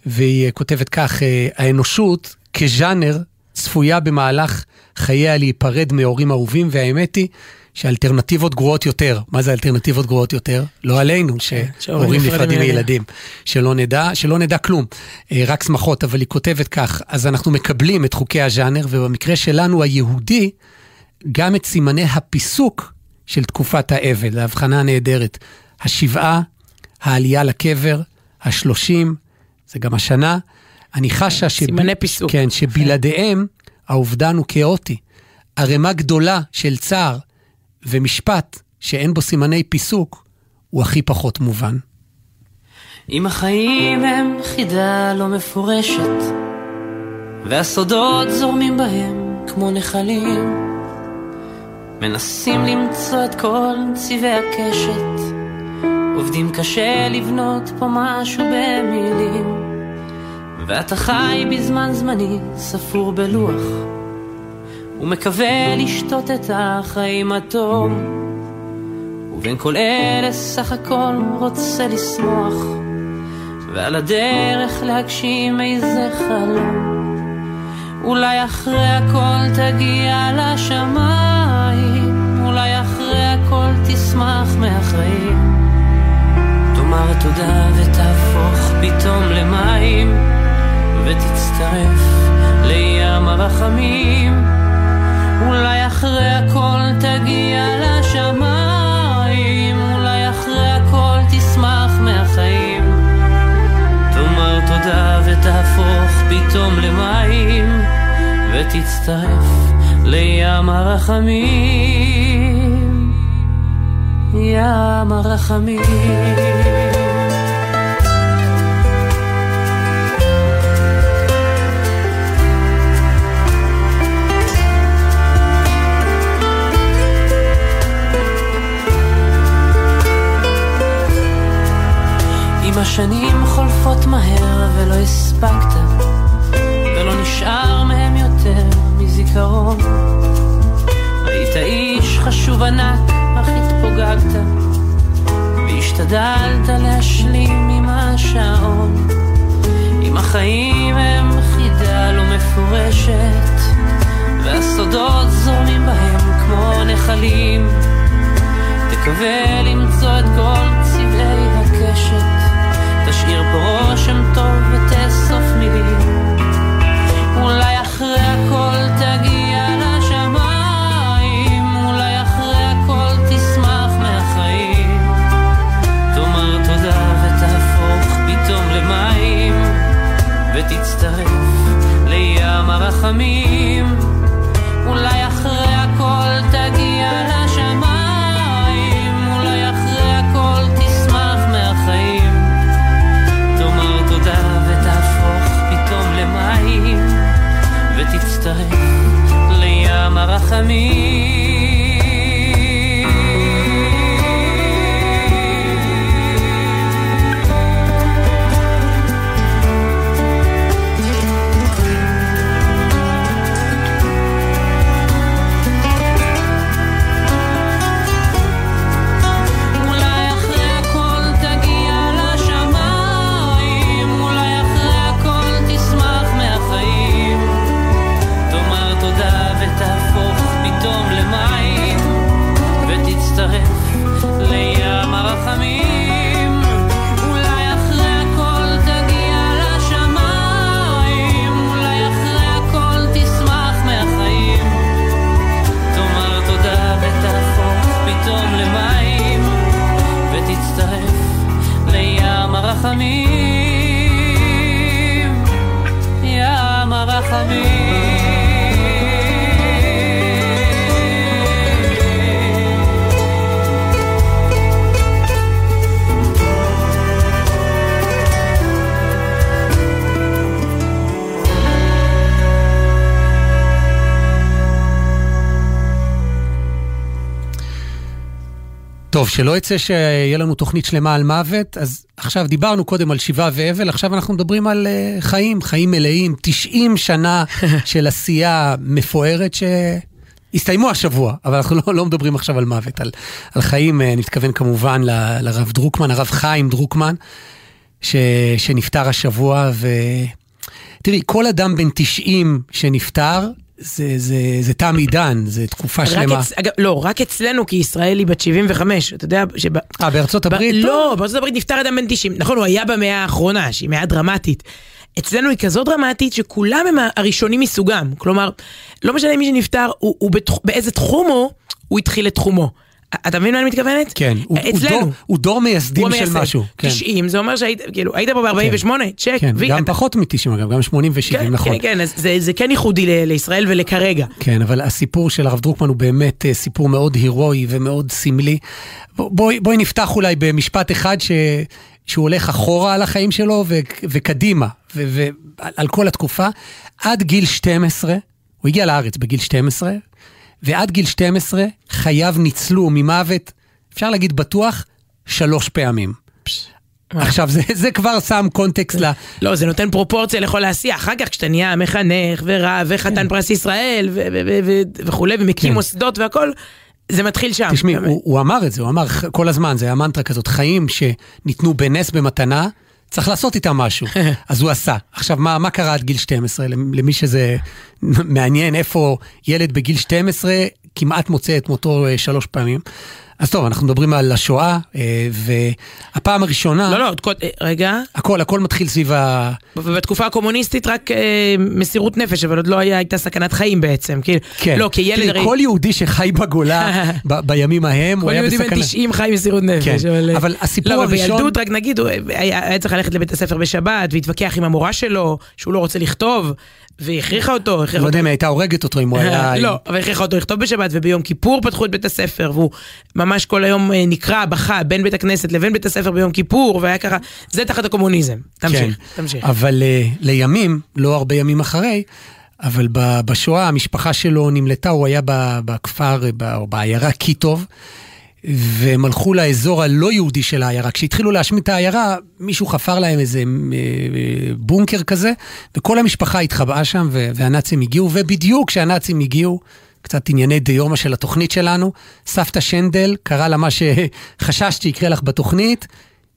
והיא אה, כותבת כך, אה, האנושות כז'אנר צפויה במהלך חייה להיפרד מהורים אהובים, והאמת היא שאלטרנטיבות גרועות יותר. מה זה אלטרנטיבות גרועות יותר? לא עלינו, שהורים נפרדים מילדים. שלא נדע, שלא נדע כלום. אה, רק שמחות, אבל היא כותבת כך, אז אנחנו מקבלים את חוקי הז'אנר, ובמקרה שלנו היהודי, גם את סימני הפיסוק של תקופת האבל, זו הבחנה נהדרת. השבעה, העלייה לקבר, השלושים, זה גם השנה. אני חשה ש... סימני פיסוק. כן, שבלעדיהם האובדן הוא כאוטי. ערימה גדולה של צער ומשפט שאין בו סימני פיסוק, הוא הכי פחות מובן. אם החיים הם חידה לא מפורשת, והסודות זורמים בהם כמו נחלים, מנסים למצוא את כל צבעי הקשת, עובדים קשה לבנות פה משהו במילים, ואתה חי בזמן זמני ספור בלוח, ומקווה לשתות את החיים הטוב. ובין כל אלה סך הכל רוצה לשמוח, ועל הדרך להגשים איזה חלום. אולי אחרי הכל תגיע לשמיים, אולי אחרי הכל תשמח מהחיים. תאמר תודה ותהפוך פתאום למים, ותצטרף לים הרחמים. אולי אחרי הכל תגיע לשמיים, אולי אחרי הכל תשמח מהחיים. תאמר תודה ותהפוך פתאום למים, ותצטרף לים הרחמים. ים הרחמים. אם השנים חולפות מהר ולא הספקת, ולא נשאר מהם יותר מזיכרון. היית איש חשוב ענק, אך התפוגגת, והשתדלת להשלים עם השעון. אם החיים הם חידה לא מפורשת, והסודות זורמים בהם כמו נחלים, תקווה למצוא את כל צבעי הקשת. תשאיר פה רושם טוב טוב, שלא יצא שיהיה לנו תוכנית שלמה על מוות, אז עכשיו דיברנו קודם על שיבה ואבל, עכשיו אנחנו מדברים על uh, חיים, חיים מלאים, 90 שנה של עשייה מפוארת שהסתיימו השבוע, אבל אנחנו לא, לא מדברים עכשיו על מוות, על, על חיים, אני מתכוון כמובן ל, לרב דרוקמן, הרב חיים דרוקמן, ש, שנפטר השבוע, ו... תראי, כל אדם בן 90 שנפטר, זה, זה, זה תם עידן, זה תקופה שלמה. אצ... אגב, לא, רק אצלנו, כי ישראל היא בת 75, אתה יודע שב... אה, בארצות ב... הברית? לא, בארצות הברית נפטר אדם בן 90. נכון, הוא היה במאה האחרונה, שהיא מאה דרמטית. אצלנו היא כזאת דרמטית שכולם הם הראשונים מסוגם. כלומר, לא משנה מי שנפטר, הוא, הוא בתח... באיזה תחום הוא, הוא התחיל את תחומו. אתה מבין מה אני מתכוונת? כן, הוא, הוא, אצלנו. דור, הוא דור מייסדים הוא של המייסד. משהו. כן. 90, זה אומר שהיית, כאילו, היית פה ב-48, צ'ק. כן, וי- גם אתה- פחות מ-90 אגב, גם 80 ו-70, כן, נכון. כן, כן, זה, זה כן ייחודי ל- לישראל ולכרגע. כן, אבל הסיפור של הרב דרוקמן הוא באמת אה, סיפור מאוד הירואי ומאוד סמלי. בואי, בואי נפתח אולי במשפט אחד ש... שהוא הולך אחורה על החיים שלו ו... וקדימה, ועל על כל התקופה. עד גיל 12, הוא הגיע לארץ בגיל 12, ועד גיל 12 חייו ניצלו ממוות, אפשר להגיד בטוח, שלוש פעמים. עכשיו, זה, זה כבר שם קונטקסט ל... לא, זה נותן פרופורציה לכל העשייה. אחר כך כשאתה נהיה מחנך ורב וחתן פרס ישראל וכולי, ומקים כן. מוסדות והכל, זה מתחיל שם. תשמעי. הוא, הוא אמר את זה, הוא אמר כל הזמן, זה היה מנטרה כזאת, חיים שניתנו בנס במתנה, צריך לעשות איתם משהו. אז הוא עשה. עכשיו, מה, מה קרה עד גיל 12? למי שזה מעניין, איפה ילד בגיל 12 כמעט מוצא את מותו אה, שלוש פעמים. אז טוב, אנחנו מדברים על השואה, אה, והפעם הראשונה, לא, לא, קוד- אה, רגע. הכל, הכל מתחיל סביב ה... ובתקופה הקומוניסטית רק אה, מסירות נפש, אבל עוד לא היה, הייתה סכנת חיים בעצם. כאילו, כן. לא, כילד תראי, הרי... כל יהודי שחי בגולה ב- בימים ההם, הוא כל היה יהודי בן בסכנה. 90 חי מסירות נפש. כן, אבל, אבל הסיפור לא, אבל הראשון- בילדות, רק נגיד, הוא היה, היה צריך ללכת לבית הספר בשבת, והתווכח עם המורה שלו, שהוא לא רוצה לכתוב, והכריחה אותו, אני הכריחה לא אותו. יודע אם היא הייתה הורגת אותו אם הוא היה... לא, אבל הכריחה אותו לכתוב בשבת, וביום כיפור פתחו את בית הספר, והוא ממש כל היום אה, נקרע, בכה, בין בית הכנסת לבין בית הספר ביום כיפור, והיה ככה, זה תחת הקומוניזם. תמשיך, כן. תמשיך. אבל uh, לימים, לא הרבה ימים אחרי, אבל בשואה המשפחה שלו נמלטה, הוא היה בכפר, או בעיירה קיטוב, והם הלכו לאזור הלא יהודי של העיירה. כשהתחילו להשמיד את העיירה, מישהו חפר להם איזה אה, בונקר כזה, וכל המשפחה התחבאה שם, והנאצים הגיעו, ובדיוק כשהנאצים הגיעו, קצת ענייני דיומא של התוכנית שלנו, סבתא שנדל קרא לה מה שחששתי יקרה לך בתוכנית,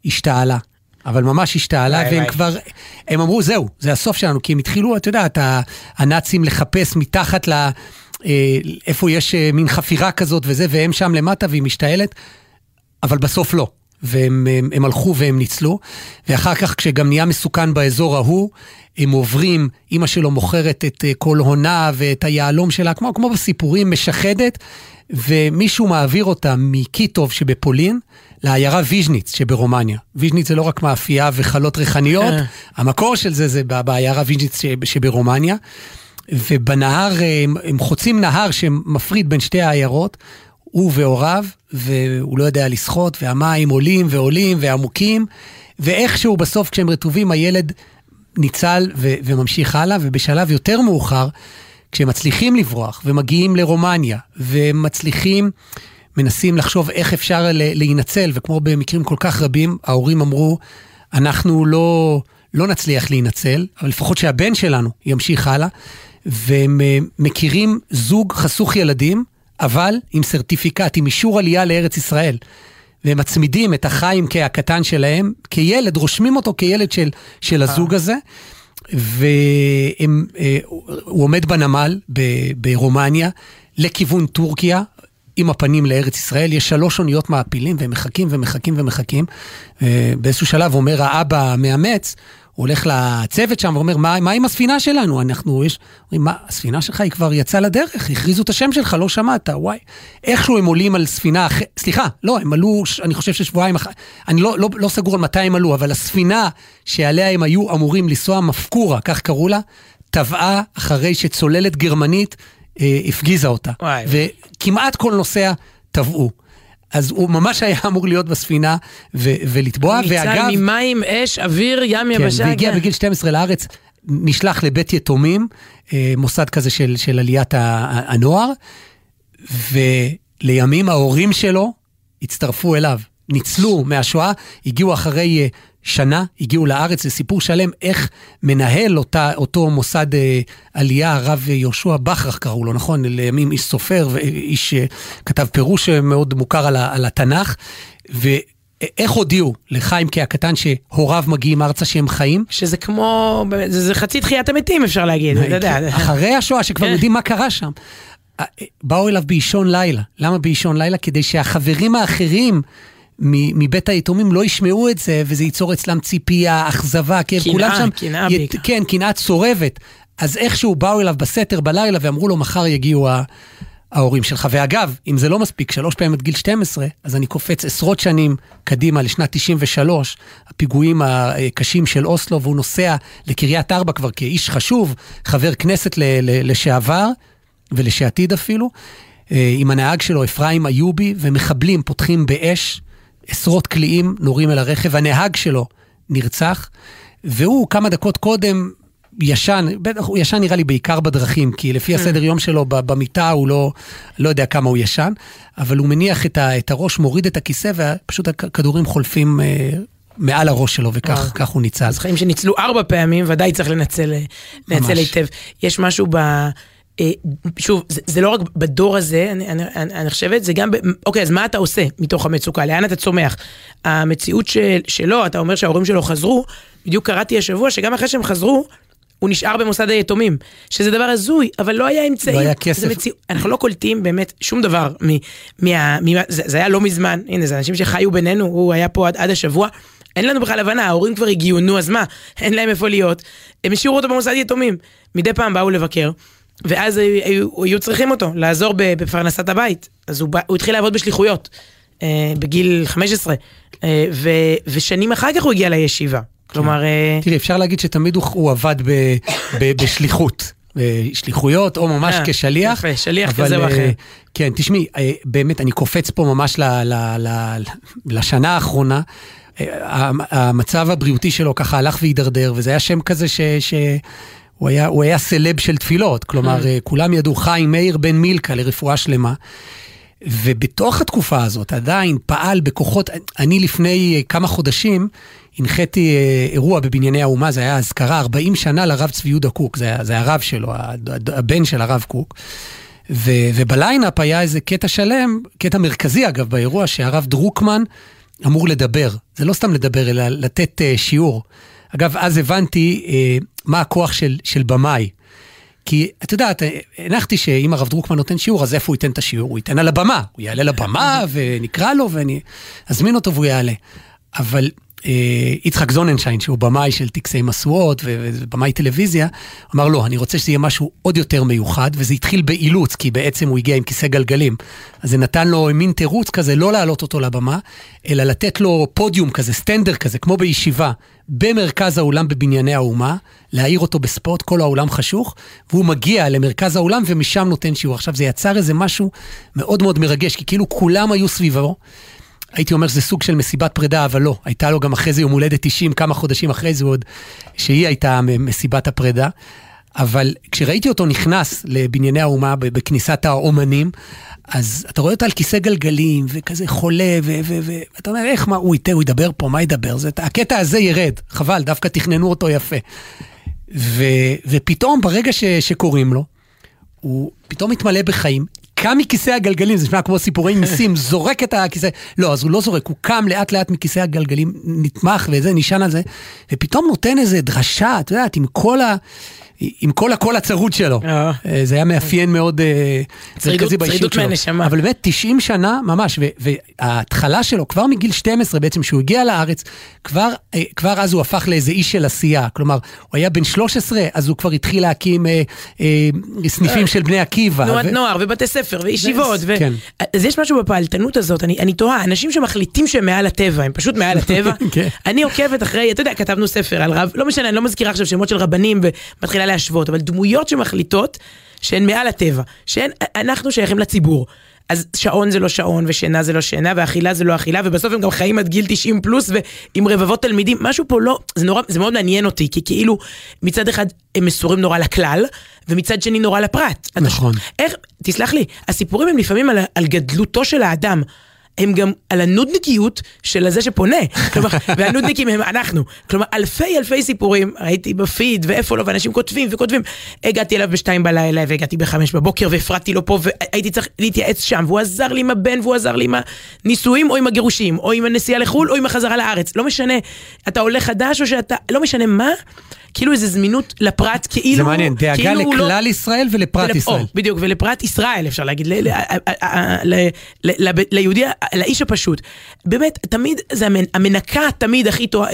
השתעלה. אבל ממש השתעלה, והם וואי. כבר, הם אמרו, זהו, זה הסוף שלנו, כי הם התחילו, את ה- הנאצים לחפש מתחת ל... אה, איפה יש אה, מין חפירה כזאת וזה, והם שם למטה והיא משתעלת, אבל בסוף לא. והם הם, הם הלכו והם ניצלו, ואחר כך כשגם נהיה מסוכן באזור ההוא, הם עוברים, אימא שלו מוכרת את אה, כל הונה ואת היהלום שלה, כמו, כמו בסיפורים, משחדת, ומישהו מעביר אותה מקיטוב שבפולין לעיירה ויז'ניץ שברומניה. ויז'ניץ זה לא רק מאפייה וחלות ריחניות, המקור של זה זה בעיירה ויז'ניץ שב- שברומניה. ובנהר, אה, הם, הם חוצים נהר שמפריד בין שתי העיירות, הוא והוריו, והוא לא יודע לשחות, והמים עולים ועולים ועמוקים, ואיכשהו בסוף כשהם רטובים הילד ניצל ו- וממשיך הלאה, ובשלב יותר מאוחר, כשהם מצליחים לברוח ומגיעים לרומניה, ומצליחים, מנסים לחשוב איך אפשר להינצל, וכמו במקרים כל כך רבים, ההורים אמרו, אנחנו לא, לא נצליח להינצל, אבל לפחות שהבן שלנו ימשיך הלאה, והם אה, מכירים זוג חסוך ילדים, אבל עם סרטיפיקט, עם אישור עלייה לארץ ישראל. והם מצמידים את החיימקה הקטן שלהם כילד, רושמים אותו כילד של, של הזוג הזה, והוא עומד בנמל ב- ברומניה לכיוון טורקיה. עם הפנים לארץ ישראל, יש שלוש אוניות מעפילים והם מחכים ומחכים ומחכים. אה, באיזשהו שלב אומר האבא המאמץ, הוא הולך לצוות שם ואומר, מה, מה עם הספינה שלנו? אנחנו, יש, אומרים, מה, הספינה שלך היא כבר יצאה לדרך, הכריזו את השם שלך, לא שמעת, וואי. איכשהו הם עולים על ספינה אחרת, סליחה, לא, הם עלו, אני חושב ששבועיים אחר, אני לא, לא, לא סגור על מתי הם עלו, אבל הספינה שעליה הם היו אמורים לנסוע, מפקורה, כך קראו לה, טבעה אחרי שצוללת גרמנית אה, הפגיזה אותה. וואי. וכמעט כל נוסע טבעו. אז הוא ממש היה אמור להיות בספינה ו- ולטבוע, ניצל ממים, אש, אוויר, ים, כן, יבשה. והגיע כן. בגיל 12 לארץ, נשלח לבית יתומים, אה, מוסד כזה של, של עליית הנוער, ולימים ההורים שלו הצטרפו אליו, ניצלו מהשואה, הגיעו אחרי אה, שנה, הגיעו לארץ, זה סיפור שלם איך מנהל אותה, אותו מוסד אה, עלייה, הרב יהושע בכרך קראו לו, נכון? לימים איש סופר ואיש אה, כתב פירוש אה, מאוד מוכר על, ה- על התנ"ך, ואיך הודיעו לחיימקה הקטן שהוריו מגיעים ארצה שהם חיים? שזה כמו, זה, זה חצי תחיית המתים אפשר להגיד, אתה יודע. אחרי השואה, שכבר כן. יודעים מה קרה שם. אה, באו אליו באישון לילה. למה באישון לילה? כדי שהחברים האחרים מבית היתומים לא ישמעו את זה, וזה ייצור אצלם ציפייה, אכזבה, כן, קנאה, כולם שם... קנאה ית- בעיקר. כן, קנאה צורבת. אז איכשהו באו אליו בסתר בלילה ואמרו לו, מחר יגיעו ה- ההורים שלך. ואגב, אם זה לא מספיק, שלוש פעמים עד גיל 12, אז אני קופץ עשרות שנים קדימה לשנת 93, הפיגועים הקשים של אוסלו, והוא נוסע לקריית ארבע כבר כאיש חשוב, חבר כנסת ל- ל- לשעבר ולשעתיד אפילו, אה, עם הנהג שלו אפרים איובי, ומחבלים פותחים באש, עשרות קליעים נורים אל הרכב, הנהג שלו נרצח, והוא כמה דקות קודם ישן, בטח הוא ישן נראה לי בעיקר בדרכים, כי לפי הסדר יום שלו במיטה הוא לא, לא יודע כמה הוא ישן, אבל הוא מניח את, ה, את הראש, מוריד את הכיסא, ופשוט הכדורים חולפים אה, מעל הראש שלו, וכך כך הוא ניצל. אז חיים שניצלו ארבע פעמים, ודאי צריך לנצל, לנצל. היטב. יש משהו ב... אה, שוב, זה, זה לא רק בדור הזה, אני, אני, אני, אני חושבת, זה גם, ב, אוקיי, אז מה אתה עושה מתוך המצוקה? לאן אתה צומח? המציאות של, שלו, אתה אומר שההורים שלו חזרו, בדיוק קראתי השבוע שגם אחרי שהם חזרו, הוא נשאר במוסד היתומים, שזה דבר הזוי, אבל לא היה אמצעים. לא היה כסף. מציא... אנחנו לא קולטים באמת שום דבר מ... מה... מה... זה, זה היה לא מזמן, הנה, זה אנשים שחיו בינינו, הוא היה פה עד, עד השבוע. אין לנו בכלל הבנה, ההורים כבר הגיעו, נו אז מה, אין להם איפה להיות. הם השאירו אותו במוסד יתומים. מדי פעם באו לבקר, ואז היו, היו, היו צריכים אותו, לעזור בפרנסת הבית. אז הוא, הוא התחיל לעבוד בשליחויות, אה, בגיל 15, אה, ו, ושנים אחר כך הוא הגיע לישיבה. כלומר, אה, תראי, אפשר להגיד שתמיד הוא, הוא עבד ב, ב, בשליחות. בשליחויות, או ממש אה, כשליח. יפה, שליח אבל, כזה או אה, אחר. כן, תשמעי, אה, באמת, אני קופץ פה ממש ל, ל, ל, לשנה האחרונה. אה, המצב הבריאותי שלו ככה הלך והידרדר, וזה היה שם כזה ש... ש... הוא היה, הוא היה סלב של תפילות, כלומר, אה, כולם ידעו חיים מאיר בן מילקה לרפואה שלמה. ובתוך התקופה הזאת עדיין פעל בכוחות, אני לפני אה, כמה חודשים הנחיתי אה, אירוע בבנייני האומה, זה היה אזכרה 40 שנה לרב צבי יהודה קוק, זה, היה- זה הרב שלו, הבן של הרב קוק. ו, ובליינאפ היה איזה קטע שלם, קטע מרכזי אגב באירוע, שהרב דרוקמן אמור לדבר. זה לא סתם לדבר, אלא לתת אה, שיעור. אגב, אז הבנתי אה, מה הכוח של, של במאי. כי את יודעת, אה, הנחתי שאם הרב דרוקמן נותן שיעור, אז איפה הוא ייתן את השיעור? הוא ייתן על הבמה. הוא יעלה לבמה ונקרא לו ואני אזמין אותו והוא יעלה. אבל אה, יצחק זוננשיין, שהוא במאי של טקסי משואות ובמאי טלוויזיה, אמר לא, אני רוצה שזה יהיה משהו עוד יותר מיוחד, וזה התחיל באילוץ, כי בעצם הוא הגיע עם כיסא גלגלים. אז זה נתן לו מין תירוץ כזה, לא להעלות אותו לבמה, אלא לתת לו פודיום כזה, סטנדר כזה, כמו בישיבה, במרכז האולם בבנייני האומה, להעיר אותו בספוט, כל האולם חשוך, והוא מגיע למרכז האולם ומשם נותן שיעור. עכשיו, זה יצר איזה משהו מאוד מאוד מרגש, כי כאילו כולם היו סביבו. הייתי אומר שזה סוג של מסיבת פרידה, אבל לא. הייתה לו גם אחרי זה יום הולדת 90, כמה חודשים אחרי זה עוד, שהיא הייתה מסיבת הפרידה. אבל כשראיתי אותו נכנס לבנייני האומה בכניסת האומנים, אז אתה רואה אותו על כיסא גלגלים, וכזה חולה, ואתה אומר, איך, מה, הוא ייתן, הוא ידבר פה, מה ידבר? זה, הקטע הזה ירד, חבל, דווקא תכננו אותו יפה. ו- ופתאום, ברגע ש- שקוראים לו, הוא פתאום מתמלא בחיים, קם מכיסא הגלגלים, זה נשמע כמו סיפורי מיסים, זורק את הכיסא, לא, אז הוא לא זורק, הוא קם לאט לאט מכיסא הגלגלים, נתמך וזה, נשען על זה, ופתאום נותן איזה דרשה, את יודעת, עם כל ה... עם כל הקול הצרוד שלו. אה. אה, זה היה מאפיין מאוד אה, מרכזי באישיות שלו. מהנשמה. אבל באמת 90 שנה ממש, וההתחלה שלו, כבר מגיל 12 בעצם, שהוא הגיע לארץ, כבר, כבר אז הוא הפך לאיזה איש של עשייה. כלומר, הוא היה בן 13, אז הוא כבר התחיל להקים אה, אה, סניפים של בני עקיבא. תנועת ו- נוער ובתי ספר וישיבות. ו... כן. אז יש משהו בפעלתנות הזאת, אני, אני תוהה, אנשים שמחליטים שהם מעל הטבע, הם פשוט מעל הטבע. כן. אני עוקבת אחרי, אתה יודע, כתבנו ספר על רב, לא משנה, אני לא מזכירה עכשיו שמות של רבנים ומתחילה להשוות, אבל דמויות שמחליטות שהן מעל הטבע, שהן, אנחנו שייכים לציבור. אז שעון זה לא שעון, ושינה זה לא שינה, ואכילה זה לא אכילה, ובסוף הם גם חיים עד גיל 90 פלוס, ועם רבבות תלמידים, משהו פה לא, זה נורא, זה מאוד מעניין אותי, כי כאילו, מצד אחד הם מסורים נורא לכלל, ומצד שני נורא לפרט. אתה נכון. איך, תסלח לי, הסיפורים הם לפעמים על, על גדלותו של האדם. הם גם על הנודניקיות של הזה שפונה. כלומר, והנודניקים הם אנחנו. כלומר, אלפי אלפי סיפורים, ראיתי בפיד ואיפה לא, ואנשים כותבים וכותבים. הגעתי אליו בשתיים בלילה והגעתי בחמש בבוקר והפרעתי לו פה והייתי צריך להתייעץ שם, והוא עזר לי עם הבן והוא עזר לי עם הנישואים או עם הגירושים, או עם הנסיעה לחו"ל או עם החזרה לארץ. לא משנה, אתה עולה חדש או שאתה, לא משנה מה. כאילו איזה זמינות לפרט, כאילו... זה מעניין, דאגה כאילו לא- לכלל ישראל ולפרט ולפ- ישראל. או, בדיוק, ולפרט ישראל אפשר להגיד, ל- ל- ל- ל- ל- ליהודי, לאיש הפשוט. באמת, תמיד, זה המנ- המנקה תמיד הכי טובה,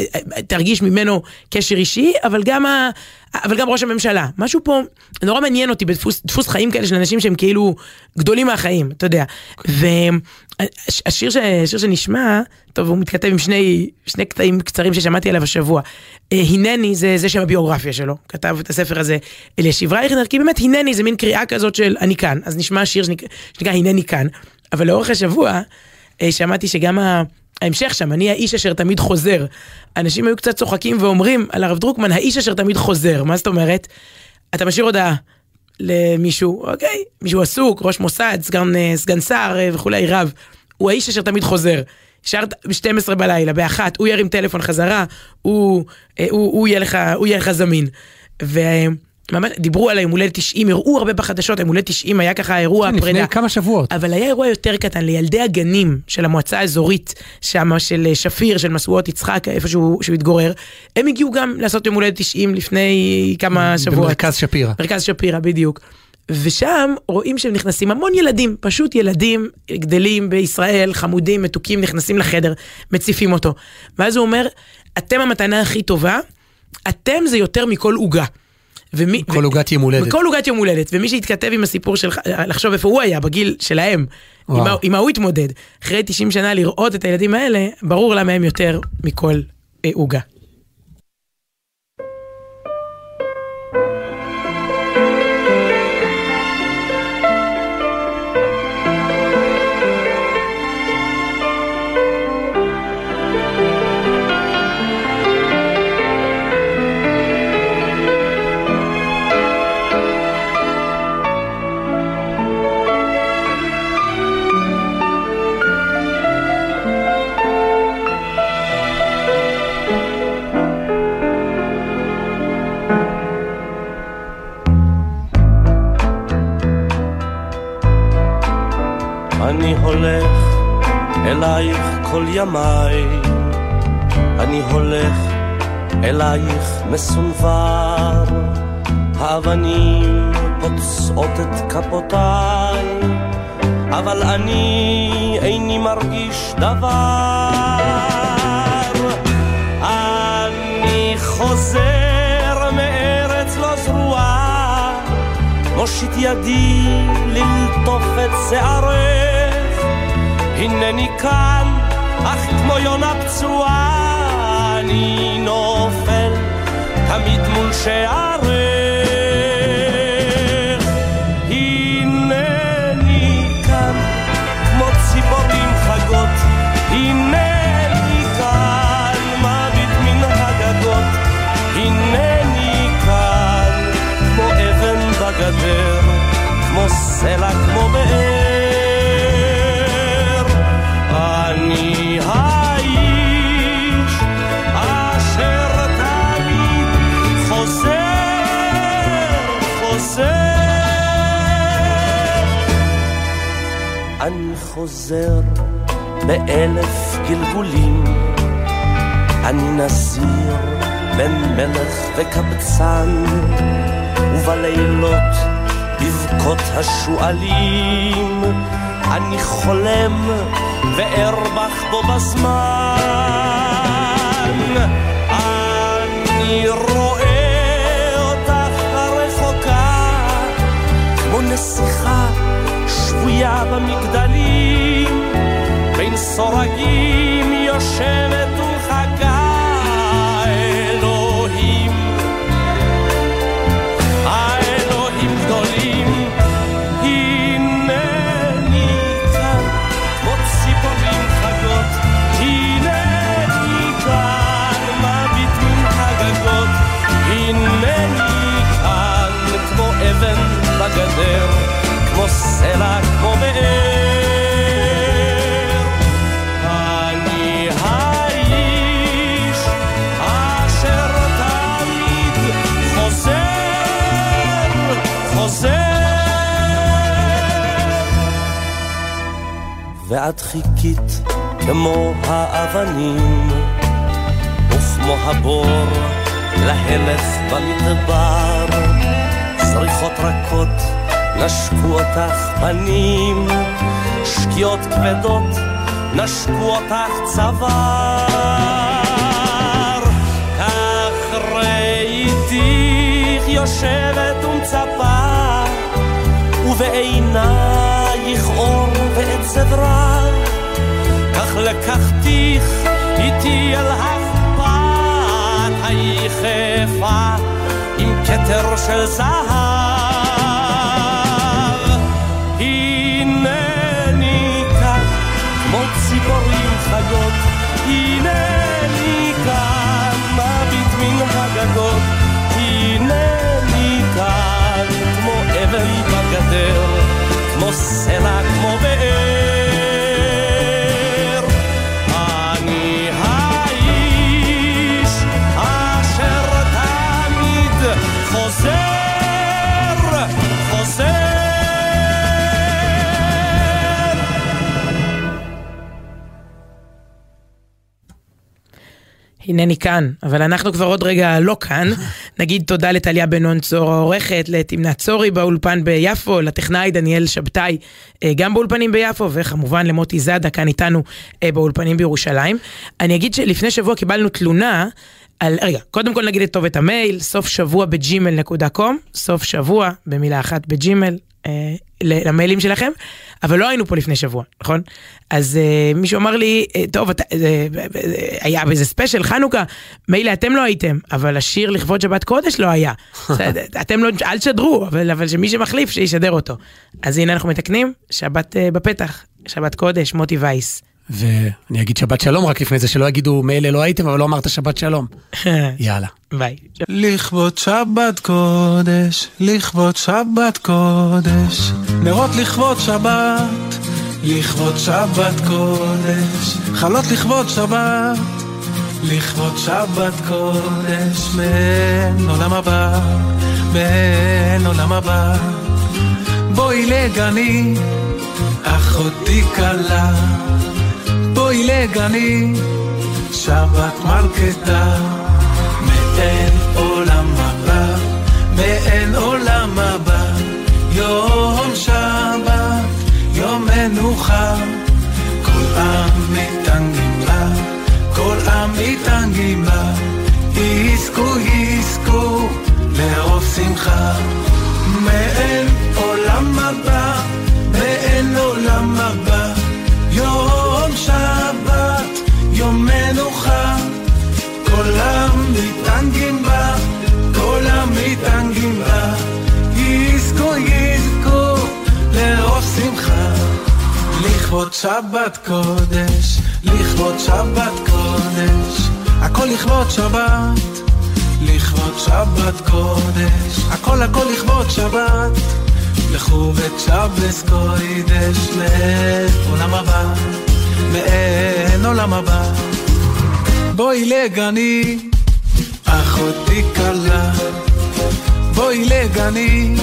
תרגיש ממנו קשר אישי, אבל גם, ה, אבל גם ראש הממשלה. משהו פה נורא מעניין אותי בדפוס דפוס חיים כאלה של אנשים שהם כאילו גדולים מהחיים, אתה יודע. והשיר ש, שנשמע, טוב, הוא מתכתב עם שני, שני קטעים קצרים ששמעתי עליו השבוע. אה, הנני זה, זה שם הביוגרפיה שלו, כתב את הספר הזה אלישיב רייכנר, כי באמת הנני זה מין קריאה כזאת של אני כאן, אז נשמע שיר שנקרא, הנני כאן, אבל לאורך השבוע אה, שמעתי שגם ה... ההמשך שם, אני האיש אשר תמיד חוזר. אנשים היו קצת צוחקים ואומרים על הרב דרוקמן, האיש אשר תמיד חוזר. מה זאת אומרת? אתה משאיר הודעה למישהו, אוקיי, מישהו עסוק, ראש מוסד, סגן, אה, סגן שר אה, וכולי, רב. הוא האיש אשר תמיד חוזר. שרת ב-12 בלילה, באחת, הוא ירים טלפון חזרה, הוא, אה, הוא, הוא, יהיה לך, הוא יהיה לך זמין. ו... דיברו על היום הולדת 90, הראו הרבה בחדשות, היום הולדת 90 היה ככה אירוע כן, פרידה. לפני כמה שבועות. אבל היה אירוע יותר קטן לילדי הגנים של המועצה האזורית שם, של אה, שפיר, של משואות יצחק, איפה שהוא, שהוא התגורר. הם הגיעו גם לעשות יום הולדת 90 לפני כמה שבועות. במרכז שפירא. מרכז שפירא, בדיוק. ושם רואים שהם נכנסים המון ילדים, פשוט ילדים גדלים בישראל, חמודים, מתוקים, נכנסים לחדר, מציפים אותו. ואז הוא אומר, אתם המתנה הכי טובה, אתם זה יותר מכל עוגה. ומי, כל עוגת יום הולדת. בכל עוגת יום הולדת, ומי שהתכתב עם הסיפור שלך, לחשוב איפה הוא היה בגיל שלהם, עם. מה, עם מה הוא התמודד, אחרי 90 שנה לראות את הילדים האלה, ברור למה הם יותר מכל אה, עוגה. אני דבר. אני חוזר מארץ לא זרועה, מושיט ידי ללטוף את שערך, הנני כאן, אך כמו יונה פצועה, אני נופל תמיד מול שערך. כמו סלע, כמו באר. אני האיש אשר תמיד חוזר, חוזר. אני חוזר באלף גלגולים, אני נזיר בין מלך וקבצן, ובלילות בבכות השועלים, אני חולם וארבח בו בזמן. אני רואה אותך הרחוקה, כמו נסיכה שבויה במגדלים, בין סורגים יושבת בגדר, כמו סלע, כמו באר. אני האיש אשר תמיד חוזר, חוזר. ואת חיכית כמו האבנים, וכמו הבור להלך במדבר, זריחות רכות נשקו אותך פנים, שקיעות כבדות נשקו אותך צוואר. כך ראיתיך יושבת ומצפה, ובעינייך אור ועצב רע. כך לקחתיך איתי אל החפת היחפה עם כתר של זהב. עושה כמו באר. אני האיש אשר תמיד חוזר, חוזר. הנני כאן, אבל אנחנו כבר עוד רגע לא כאן. נגיד תודה לטליה בן-נון צור העורכת, לתמנת צורי באולפן ביפו, לטכנאי דניאל שבתאי, אה, גם באולפנים ביפו, וכמובן למוטי זאדה כאן איתנו אה, באולפנים בירושלים. אני אגיד שלפני שבוע קיבלנו תלונה. על, רגע, קודם כל נגיד את טוב את המייל, סוף שבוע בג'ימל נקודה com, סוף שבוע במילה אחת בג'ימל, אה, למיילים שלכם, אבל לא היינו פה לפני שבוע, נכון? אז אה, מישהו אמר לי, אה, טוב, אתה, אה, אה, היה באיזה ספיישל חנוכה, מילא אתם לא הייתם, אבל השיר לכבוד שבת קודש לא היה. אתם לא, אל תשדרו, אבל, אבל שמי שמחליף, שישדר אותו. אז הנה אנחנו מתקנים, שבת אה, בפתח, שבת קודש, מוטי וייס. ואני אגיד שבת שלום רק לפני זה, שלא יגידו מילא לא הייתם, אבל לא אמרת שבת שלום. יאללה. ביי. לכבוד שבת קודש, לכבוד שבת קודש, נרות לכבוד שבת, לכבוד שבת קודש, חלות לכבוד שבת, לכבוד שבת קודש, מעין עולם הבא, מעין עולם הבא. בואי לגני, אחותי כלה, בואי לגני, שבת מלכתה. מעין עולם הבא, מעין עולם הבא, יום שבת, יום מנוחה, כל עם מתענגים בה, כל עם מתענגים בה, יזכו יזכו לאור שמחה, מעין עולם הבא, כולם מתענגים בה, כולם מתענגים בה, יזכו יזכו לאור שמחה. לכבוד שבת קודש, לכבוד שבת קודש, הכל לכבוד שבת, לכבוד שבת קודש, הכל הכל לכבוד שבת. לכו וצ'בלס קוידש מעולם הבא, מעין עולם הבא. בואי לגני, אחותי כלה, בואי לגני,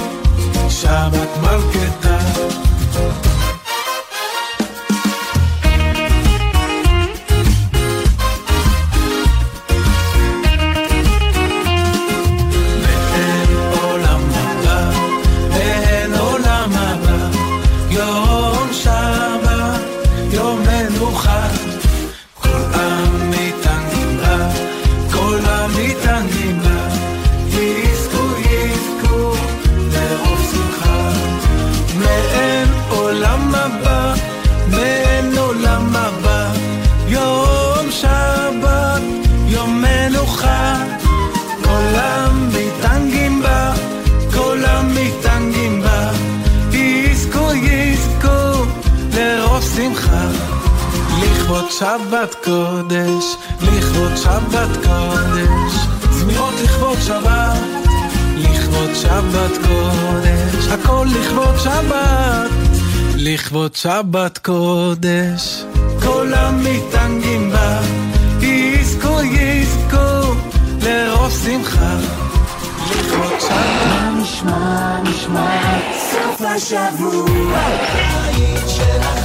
שבת מלכתה. שבת קודש, לכבוד שבת קודש, זמירות לכבוד שבת, לכבוד שבת קודש, הכל לכבוד שבת, לכבוד שבת קודש, כל המתענגים בה, יזכו יזכו לרוב שמחה, לכבוד שבת. נשמע, נשמע, סוף השבוע. הבית של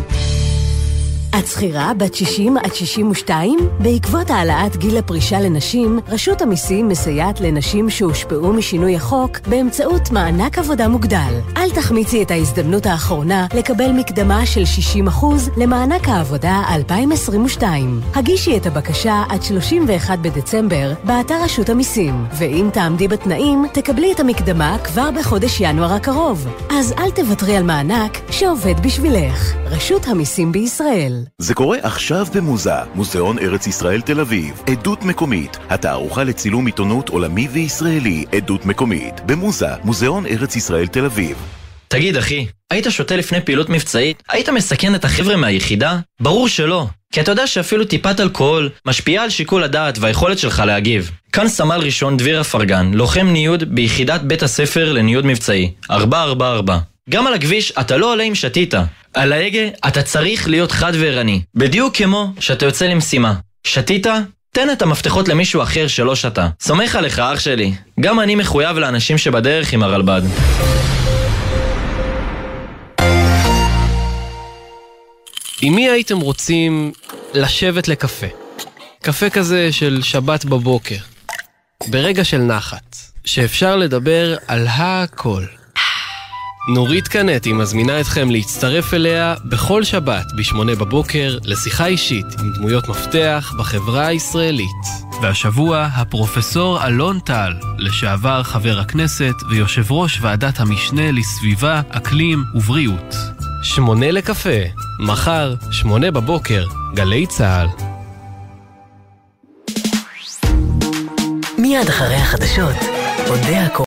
את שכירה בת 60 עד 62? בעקבות העלאת גיל הפרישה לנשים, רשות המיסים מסייעת לנשים שהושפעו משינוי החוק באמצעות מענק עבודה מוגדל. אל תחמיצי את ההזדמנות האחרונה לקבל מקדמה של 60% למענק העבודה 2022. הגישי את הבקשה עד 31 בדצמבר באתר רשות המיסים, ואם תעמדי בתנאים, תקבלי את המקדמה כבר בחודש ינואר הקרוב. אז אל תוותרי על מענק שעובד בשבילך. רשות המיסים בישראל. זה קורה עכשיו במוזה, מוזיאון ארץ ישראל תל אביב, עדות מקומית, התערוכה לצילום עיתונות עולמי וישראלי, עדות מקומית, במוזה, מוזיאון ארץ ישראל תל אביב. תגיד, אחי, היית שותה לפני פעילות מבצעית? היית מסכן את החבר'ה מהיחידה? ברור שלא. כי אתה יודע שאפילו טיפת אלכוהול משפיעה על שיקול הדעת והיכולת שלך להגיב. כאן סמל ראשון דביר אפרגן, לוחם ניוד ביחידת בית הספר לניוד מבצעי, 444. גם על הכביש אתה לא עולה אם שתית. על ההגה אתה צריך להיות חד וערני. בדיוק כמו שאתה יוצא למשימה. שתית? תן את המפתחות למישהו אחר שלא שתה. סומך עליך, אח שלי. גם אני מחויב לאנשים שבדרך עם הרלב"ד. עם מי הייתם רוצים לשבת לקפה? קפה כזה של שבת בבוקר. ברגע של נחת, שאפשר לדבר על הכל. נורית קנטי מזמינה אתכם להצטרף אליה בכל שבת ב-8 בבוקר לשיחה אישית עם דמויות מפתח בחברה הישראלית. והשבוע הפרופסור אלון טל, לשעבר חבר הכנסת ויושב ראש ועדת המשנה לסביבה, אקלים ובריאות. שמונה לקפה, מחר, שמונה בבוקר, גלי צה"ל. מיד אחרי החדשות, אודה.